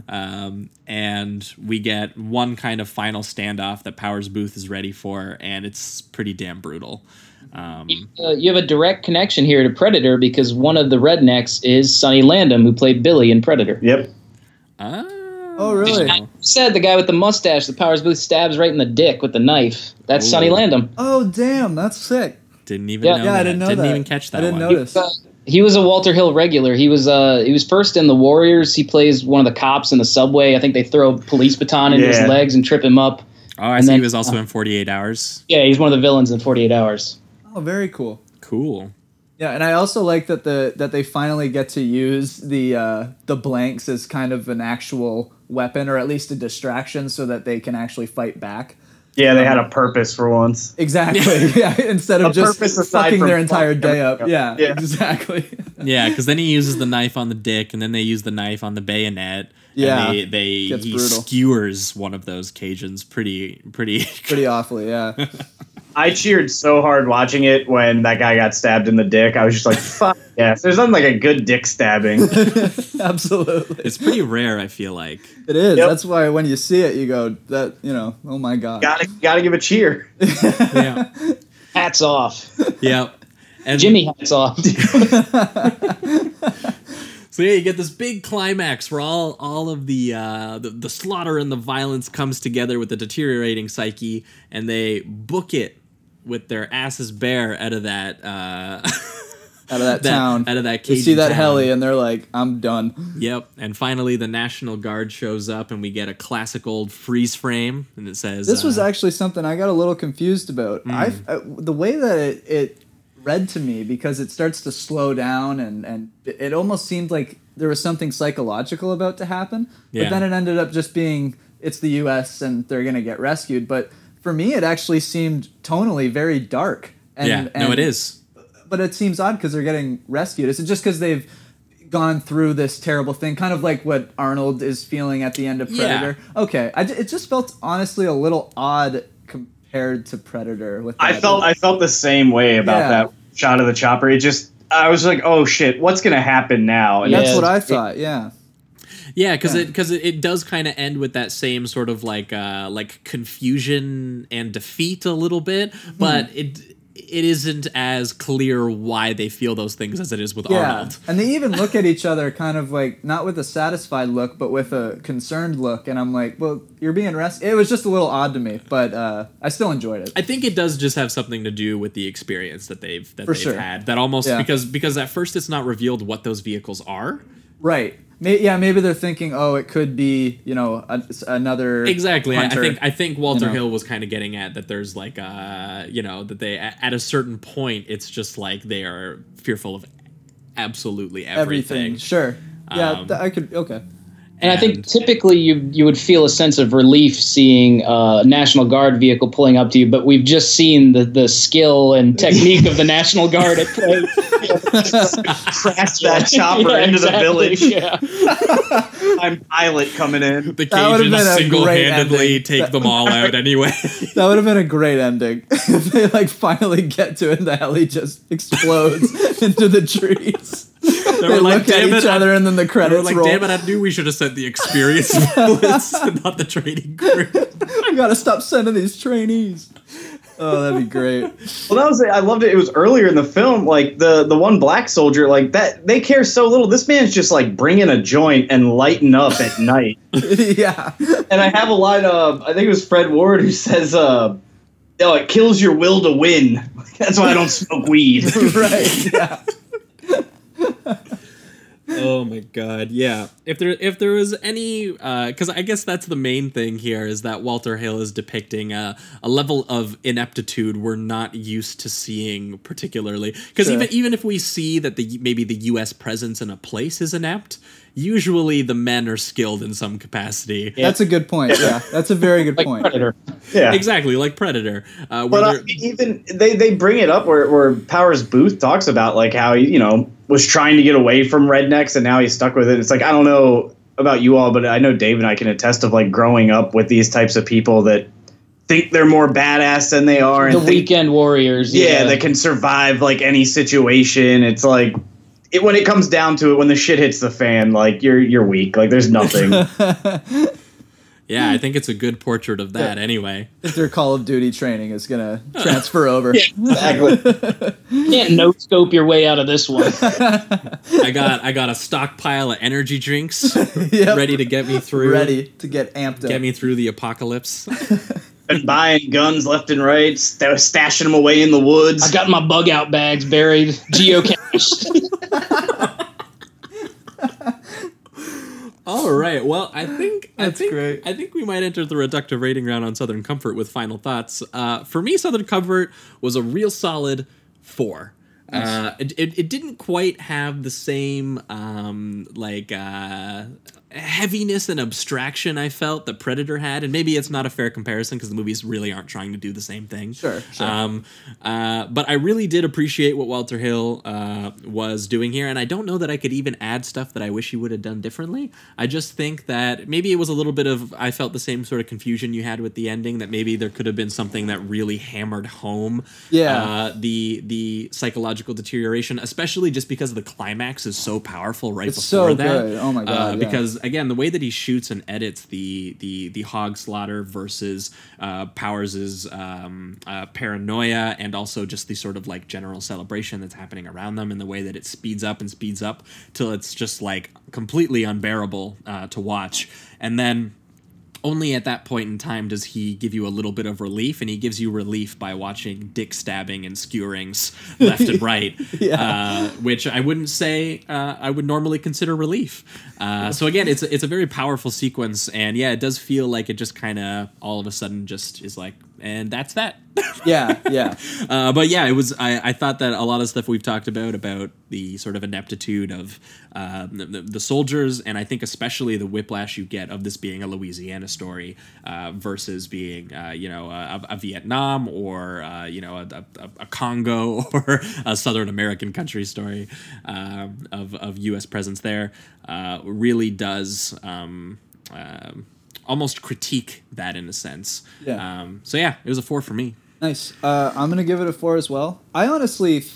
F: um, and we get one kind of final standoff that Powers Boothe is ready for, and it's pretty damn brutal. Um,
H: Uh, you have a direct connection here to Predator because one of the rednecks is Sonny Landham, who played Billy in Predator.
I: Yep.
F: oh,
G: Oh, really?
H: I said the guy with the mustache, the Powers Boothe stabs right in the dick with the knife. That's
F: Ooh.
H: Sonny Landham.
G: Oh, damn, that's sick.
F: Didn't even
H: Yeah.
F: know
G: Yeah,
F: that.
G: I didn't know
F: didn't
G: that.
F: even catch that
G: I didn't
F: one.
G: notice.
H: Uh, he was a Walter Hill regular. He was uh he was first in the Warriors. He plays one of the cops in the subway. I think they throw a police baton into
I: Yeah.
H: his legs and trip him up.
F: Oh, I
H: And
F: see.
H: then-
F: he was also in 48 Hours.
H: Yeah, he's one of the villains in 48 Hours.
G: Oh, very cool.
F: Cool.
G: Yeah, and I also like that the that they finally get to use the uh, the blanks as kind of an actual weapon, or at least a distraction, so that they can actually fight back.
I: Yeah, they had a purpose for once.
G: Exactly. Yeah. Instead of
I: A
G: just
I: purpose
G: fucking their entire day up. Yeah.
I: Yeah.
G: Exactly.
F: Yeah, because then he uses the knife on the dick, and then they use the knife on the bayonet.
G: Yeah,
F: and they, they he
G: brutal.
F: skewers one of those Cajuns pretty pretty.
G: Pretty awfully. Yeah.
I: I cheered so hard watching it when that guy got stabbed in the dick. I was just like, "Fuck yes!" There's nothing like a good dick stabbing.
G: Absolutely.
F: it's pretty rare. I feel like.
G: It is.
I: Yep.
G: That's why when you see it, you go, "That you know, oh my god."
I: gotta gotta give a cheer.
F: Yeah.
H: Hats off.
F: yeah. And
H: Jimmy hats off.
F: So yeah, you get this big climax where all all of the, uh, the the slaughter and the violence comes together with the deteriorating psyche, and they book it with their asses bare out of that uh,
G: Out of that, town.
F: out of that.
G: They see that
F: town.
G: heli and they're like, "I'm done."
F: Yep, and finally the National Guard shows up, and we get a classic old freeze frame, and it says
G: This was
F: uh,
G: actually something I got a little confused about. I uh, the way that it, it read to me because it starts to slow down and and it it almost seemed like there was something psychological about to happen.
F: Yeah.
G: But then it ended up just being it's the U.S. and they're gonna get rescued. But for me, it actually seemed tonally very dark. And,
F: yeah, no, it is.
G: But it seems odd because they're getting rescued. Is it just because they've gone through this terrible thing, kind of like what Arnold is feeling at the end of Predator?
F: Yeah.
G: Predator? Okay, I, it just felt honestly a little odd compared to Predator. With
I: I
G: that.
I: felt I felt the same way about
G: Yeah.
I: that shot of the chopper. It just I was like, oh shit, what's gonna happen now? And
G: That's what I
H: it's-
G: thought. Yeah.
F: Yeah, because
G: Yeah.
F: it because it, it does kind of end with that same sort of like uh like confusion and defeat a little bit,
G: Hmm.
F: but it it isn't as clear why they feel those things as it is with
G: Yeah.
F: Arnold.
G: And they even look at each other kind of like not with a satisfied look, but with a concerned look. And I'm like, well, you're being rescued. It was just a little odd to me, but uh, I still enjoyed it.
F: I think it does just have something to do with the experience that they've that
G: For
F: they've
G: sure.
F: had. That almost
G: Yeah.
F: because because at first it's not revealed what those vehicles are.
G: Right. May- yeah, maybe they're thinking, oh, it could be, you know, a, another.
F: Exactly. I, I think I think Walter
G: know.
F: Hill was kind of getting at that. There's like uh you know that they at a certain point it's just like they are fearful of absolutely everything.
G: everything. Sure. Yeah,
F: Um,
G: th- I could. Okay.
H: And I think typically you you would feel a sense of relief seeing a National Guard vehicle pulling up to you, but we've just seen the, the skill and technique of the National Guard at play.
I: crash that chopper
H: Yeah,
I: into
H: exactly,
I: the village.
H: Yeah.
I: I'm pilot coming in.
F: The
G: That would've
F: Cajuns single-handedly
G: great ending.
F: take them all out anyway.
G: That would have been a great ending. if they like finally get to it and the heli just explodes into the trees. They,
F: were like,
G: look at each
F: it, I-
G: other and then the
F: They
G: credits
F: were like,
G: roll.
F: damn it, I knew we should have sent the experienced pilots not the training crew.
G: We gotta stop sending these trainees. Oh, that'd be great.
I: Well, that was it. I loved it. It was earlier in the film, like the the one black soldier, like that. They care so little. This man's just like bringing a joint and lighting up at night.
G: yeah.
I: And I have a line of I think it was Fred Ward who says, uh, "Oh, it kills your will to win." That's why I don't smoke weed.
G: right. Yeah.
F: Oh my god, yeah. If there if there was any uh, because I guess that's the main thing here is that Walter Hill is depicting a, a level of ineptitude we're not used to seeing particularly because
G: Sure.
F: even even if we see that the maybe the U.S. presence in a place is inept, usually the men are skilled in some capacity.
G: That's a good point. Yeah. That's a very good
H: Like
G: point.
H: Predator.
I: yeah.
F: Exactly, like Predator. Uh, where
I: But uh, even they, they bring it up where, where Powers Boothe talks about like how he you know was trying to get away from rednecks and now he's stuck with it. It's like I don't know about you all, but I know Dave and I can attest of like growing up with these types of people that think they're more badass than they are and
H: The
I: think,
H: Weekend Warriors.
I: yeah,
H: Yeah,
I: that can survive like any situation. It's like it, when it comes down to it, when the shit hits the fan, like you're you're weak. Like there's nothing.
F: yeah, I think it's a good portrait of that. Anyway,
G: Their Call of Duty training is gonna transfer over.
I: exactly.
H: you can't no scope your way out of this one.
F: I got I got a stockpile of energy drinks
G: Yep.
F: ready to get me through.
G: Ready to get amped up.
F: Get me through the apocalypse.
I: Been buying guns left and right, st- stashing them away in the woods.
H: I got my bug out bags buried, geocached.
F: All right. Well, I think I
G: That's
F: think
G: great.
F: I think we might enter the reductive rating round on Southern Comfort with final thoughts. Uh, for me, Southern Comfort was a real solid four. Uh, it, it, it didn't quite have the same um, like uh, heaviness and abstraction I felt that Predator had, and maybe it's not a fair comparison because the movies really aren't trying to do the same thing.
G: Sure, sure.
F: Um, uh, but I really did appreciate what Walter Hill uh, was doing here, and I don't know that I could even add stuff that I wish he would have done differently. I just think that maybe it was a little bit of I felt the same sort of confusion you had with the ending. That maybe there could have been something that really hammered home,
G: Yeah.
F: uh, the the psychological deterioration, especially just because the climax is so powerful right
G: It's
F: before
G: so
F: that.
G: good. Oh my
F: Uh,
G: God, yeah.
F: because again, the way that he shoots and edits the the the hog slaughter versus uh, Powers's um, uh, paranoia, and also just the sort of like general celebration that's happening around them, and the way that it speeds up and speeds up till it's just like completely unbearable uh, to watch, and then only at that point in time does he give you a little bit of relief, and he gives you relief by watching dick stabbing and skewerings left and right, uh, which I wouldn't say uh, I would normally consider relief. Uh, so again, it's it's a very powerful sequence, and yeah, it does feel like it just kind of all of a sudden just is like, and that's that.
G: yeah, yeah.
F: Uh, but yeah, it was. I, I thought that a lot of stuff we've talked about about the sort of ineptitude of uh, the, the, soldiers, and I think especially the whiplash you get of this being a Louisiana story uh, versus being uh, you know a, a Vietnam or uh, you know a, a, a Congo or a Southern American country story um, of of U.S. presence there uh, really does. Um, um almost critique that in a sense.
G: Yeah.
F: Um, so yeah, it was a four for me.
G: Nice. Uh, I'm gonna give it a four as well. I honestly, th-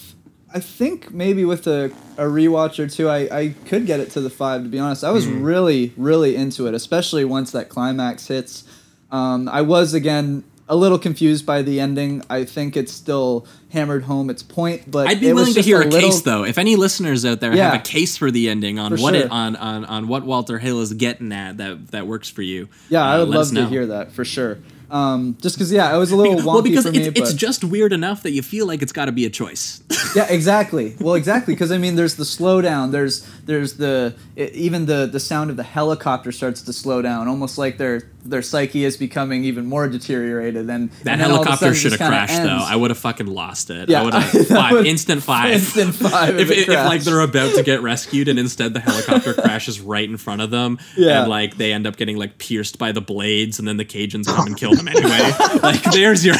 G: I think maybe with a, a rewatch or two, I, I could get it to the five. To be honest, I was really really into it, especially once that climax hits. Um, I was again a little confused by the ending. I think it's still hammered home its point, but
F: I'd be
G: it
F: willing to hear a,
G: little-
F: case though. If any listeners out there
G: Yeah.
F: have a case for the ending on what it on, on on what Walter Hill is getting at that that works for you.
G: Yeah, I
F: uh,
G: would love to hear that for sure. Um, just because, yeah, it was a little wonky
F: well, because
G: for
F: it's,
G: me.
F: it's
G: but-
F: just weird enough that you feel like it's got to be a choice.
G: yeah, exactly. Well, exactly because I mean, there's the slowdown. There's there's the e- even the the sound of the helicopter starts to slow down, almost like their their psyche is becoming even more deteriorated. And
F: That
G: and all of a
F: helicopter
G: sudden
F: should have
G: just kinda
F: crashed though. I would have fucking lost it.
G: Yeah,
F: I would have
G: that
F: five instant five.
G: instant five
F: if,
G: if it
F: if, like they're about to get rescued and instead the helicopter crashes right in front of them
G: Yeah.
F: and like they end up getting like pierced by the blades and then the Cajuns come and kill them anyway. like there's your.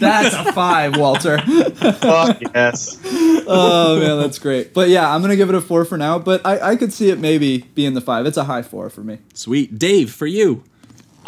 G: That's a five, Walter.
I: Fuck yes.
G: oh man, that's great. But yeah, I'm gonna give it a four for now. But I, I could see it maybe being the five. It's a high four for me.
F: Sweet. Dave, for you.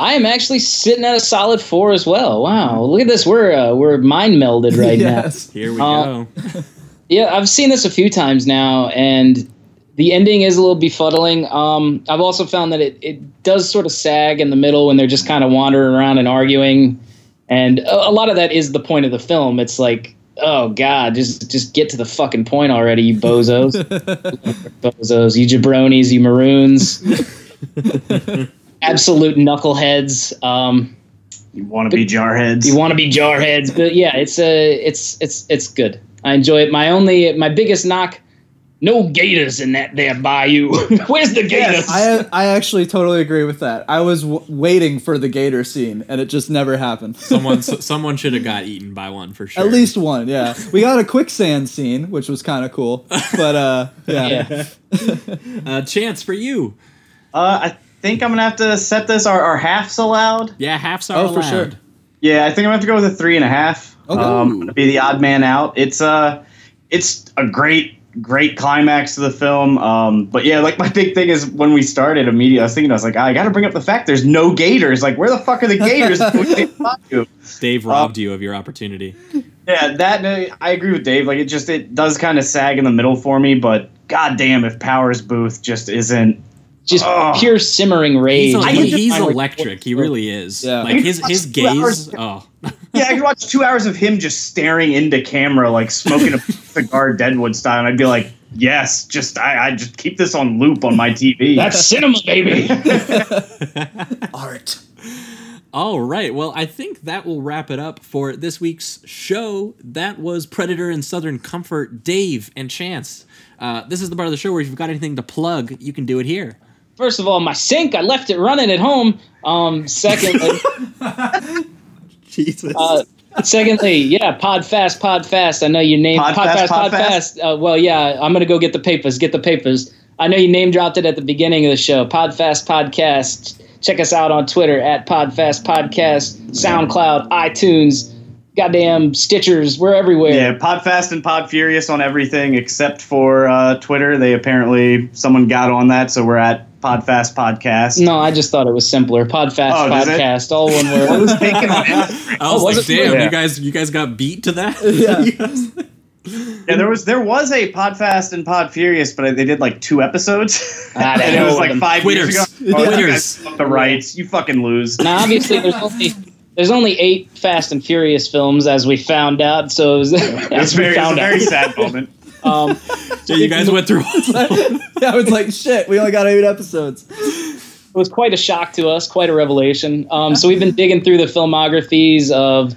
H: I am actually sitting at a solid four as well. Wow, look at this. We're uh, we're mind melded right now.
G: yes.
F: Here we
H: Uh,
F: go.
H: Yeah, I've seen this a few times now, and the ending is a little befuddling. Um, I've also found that it, it does sort of sag in the middle when they're just kind of wandering around and arguing, and a, a lot of that is the point of the film. It's like, oh god, just just get to the fucking point already, you bozos, bozos, you jabronis, you maroons, absolute knuckleheads. Um,
I: You want to be jarheads?
H: you want to be jarheads, but yeah, it's a it's it's it's good. I enjoy it. My only my biggest knock, no gators in that there bayou. Where's the gators?
G: I I actually totally agree with that. I was w- waiting for the gator scene, and it just never happened.
F: Someone s- someone should have got eaten by one for sure.
G: At least one, yeah. We got a quicksand scene, which was kind of cool. But uh, yeah.
H: yeah.
F: uh, chance for you.
I: Uh, I think I'm gonna have to set this. Are, are halves allowed?
F: Yeah, half star
G: Oh,
F: allowed.
G: for sure.
I: Yeah, I think I'm gonna have to go with a three and a half.
G: Okay.
I: Um, I'm gonna be the odd man out. It's uh it's a great, great climax to the film. Um, but yeah, like my big thing is when we started immediately, I was thinking, I was like, I gotta bring up the fact there's no gators. Like, where the fuck are the gators? We can't find you.
F: Dave robbed you of your opportunity.
I: Yeah, that I agree with Dave. Like, it just it does kind of sag in the middle for me. But goddamn, if Powers Boothe just isn't
H: Just
I: Oh.
H: pure simmering rage.
F: He's, a,
I: I
F: he-
I: could just
F: he's electric. He really is.
G: Yeah.
F: Like his his
I: Two hours-
F: gaze. Oh,
I: Yeah, I could watch two hours of him just staring into camera, like smoking a cigar, Deadwood style, and I'd be like, "Yes, just I, I just keep this on loop on my TV."
H: That's cinema, baby.
G: Art.
F: All right. Well, I think that will wrap it up for this week's show. That was Predator and Southern Comfort, Dave and Chance. Uh, this is the part of the show where if you've got anything to plug, you can do it here.
H: First of all, my sink, I left it running at home. Um, secondly,
F: Jesus.
H: uh, secondly, yeah, Podfast, Podfast. I know you named
I: Podfast,
H: Podfast,
I: Podfast?
H: Podfast. Uh, well, yeah, I'm gonna go get the papers. Get the papers. I know you name dropped it at the beginning of the show. Podfast Podcast. Check us out on Twitter at Podfast Podcast, SoundCloud, iTunes, goddamn Stitchers. We're everywhere.
I: yeah, Podfast and Podfurious on everything except for uh, Twitter. They apparently someone got on that, so we're at Podfast Podcast.
H: No, I just thought it was simpler. Podfast
I: Oh, does it?
H: Podcast, all one
I: I
H: word.
I: was thinking.
F: I was
H: was
F: like,
H: it?
F: damn,
I: Yeah.
F: you guys, you guys got beat to that.
G: Yeah.
I: Yeah, there was there was a Podfast and Podfurious, but they did like two episodes,
H: Ah, the
I: and it was like
H: them.
I: five
F: Quitters.
I: years ago. Oh, you
F: Quitters.
I: guys fucked the rights. You fucking lose.
H: Now, obviously, there's only there's only eight Fast and Furious films, as we found out. So, it was,
I: It
H: as
I: was
H: we
I: very, it was a very sad moment.
H: Um,
F: So you guys went through.
G: yeah, I was like, shit, we only got eight episodes.
H: it was quite a shock to us, quite a revelation. Um, so we've been digging through the filmographies of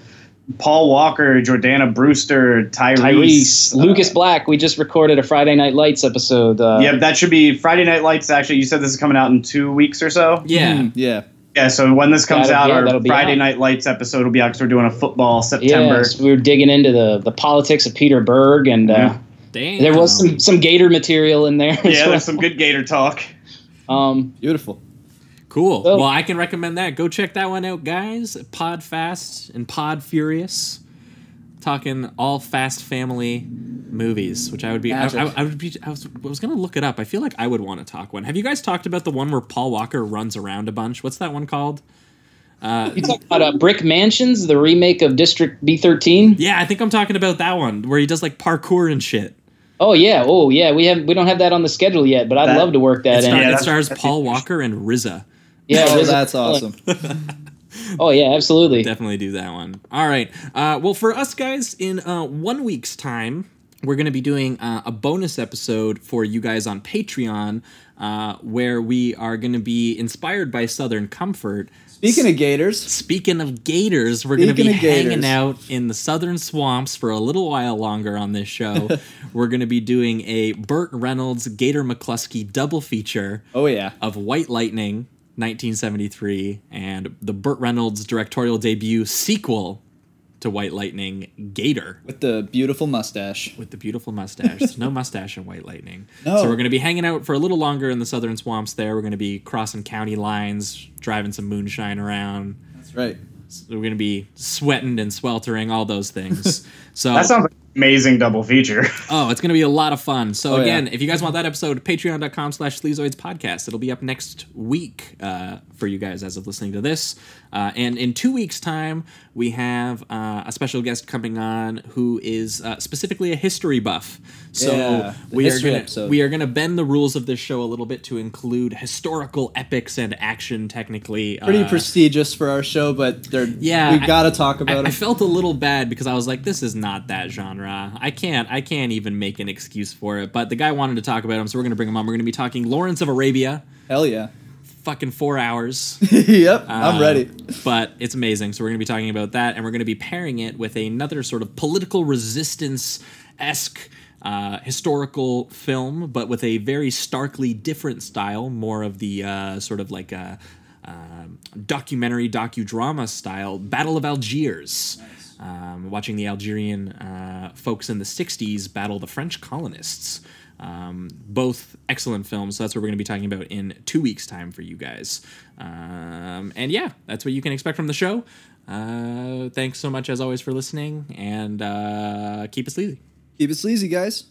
I: Paul Walker, Jordana Brewster, Tyrese.
H: Tyrese,
I: uh,
H: Lucas Black. We just recorded a Friday Night Lights episode. Uh,
I: Yeah, that should be Friday Night Lights. Actually, you said this is coming out in two weeks or so.
F: yeah.
G: Mm, yeah.
I: Yeah, so when this comes
H: That'll-
I: out,
H: yeah,
I: our
H: that'll be
I: Friday
H: out.
I: Night Lights episode will be out because we're doing a football September.
H: Yes, we were digging into the, the politics of Peter Berg, and uh,
F: Damn.
H: there was some, some Gator material in there.
I: Yeah,
H: well.
I: there's some good Gator talk.
H: Um,
G: Beautiful.
F: Cool.
H: So-
F: well, I can recommend that. Go check that one out, guys. Pod Fast and Pod Furious, talking all Fast Family movies, which I would be. I, I, I would be. I was, I was gonna look it up. I feel like I would want to talk one. Have you guys talked about the one where Paul Walker runs around a bunch? What's that one called?
H: Uh, You talk about uh, Brick Mansions, the remake of District B13.
F: Yeah, I think I'm talking about that one where he does like parkour and shit.
H: Oh yeah, oh yeah. We have we don't have that on the schedule yet, but I'd
I: That-
H: love to work that
F: It,
H: in.
F: star-
I: Yeah,
F: it stars Paul. Walker and RZA.
H: yeah,
G: Oh,
H: Riz-
G: that's awesome.
H: Oh yeah, absolutely.
F: Definitely do that one. All right. Uh, well, for us guys, in uh, one week's time, we're going to be doing uh, a bonus episode for you guys on Patreon, uh, where we are going to be inspired by Southern Comfort.
G: Speaking of gators,
F: Speaking of gators, we're going to be hanging
G: gators.
F: out in the southern swamps for a little while longer on this show. we're going to be doing a Burt Reynolds Gator McCluskey double feature
G: oh yeah,
F: of White Lightning, 1973, and the Burt Reynolds directorial debut sequel to White Lightning, Gator,
G: with the beautiful mustache.
F: with the beautiful mustache. There's no mustache in White Lightning.
G: No.
F: So we're going to be hanging out for a little longer in the southern swamps there. We're going to be crossing county lines, driving some moonshine around.
G: That's right.
F: We're going to be sweating and sweltering, all those things. So
I: That sounds like an amazing double feature.
F: Oh, it's going to be a lot of fun. So
G: Oh,
F: again,
G: yeah.
F: if you guys want that episode, patreon.com slash sleazoids podcast. It'll be up next week uh, for you guys as of listening to this. Uh, and in two weeks' time, we have uh, a special guest coming on who is uh, specifically a history buff. So
G: Yeah,
F: we are gonna
G: episode.
F: we are gonna bend the rules of this show a little bit to include historical epics and action. Technically,
G: Pretty
F: uh,
G: prestigious for our show, but they're
F: Yeah, we've
G: gotta talk about
F: I
G: it.
F: I felt a little bad because I was like, this is not that genre. I can't I can't even make an excuse for it. But the guy wanted to talk about him, so we're gonna bring him on. We're gonna be talking Lawrence of Arabia.
G: Hell yeah.
F: Fucking four hours.
G: yep, I'm
F: Uh,
G: ready.
F: But it's amazing. So we're gonna be talking about that, and we're gonna be pairing it with another sort of political resistance esque. Uh, historical film, but with a very starkly different style, more of the uh, sort of like a, um documentary docudrama style, Battle of Algiers. Um, watching the Algerian uh, folks in the 60s battle the French colonists. Um, both excellent films. So that's what we're going to be talking about in two weeks' time for you guys. Um, and yeah, that's what you can expect from the show. Uh, thanks so much, as always, for listening, and uh, keep it sleazy.
G: Keep it sleazy, guys.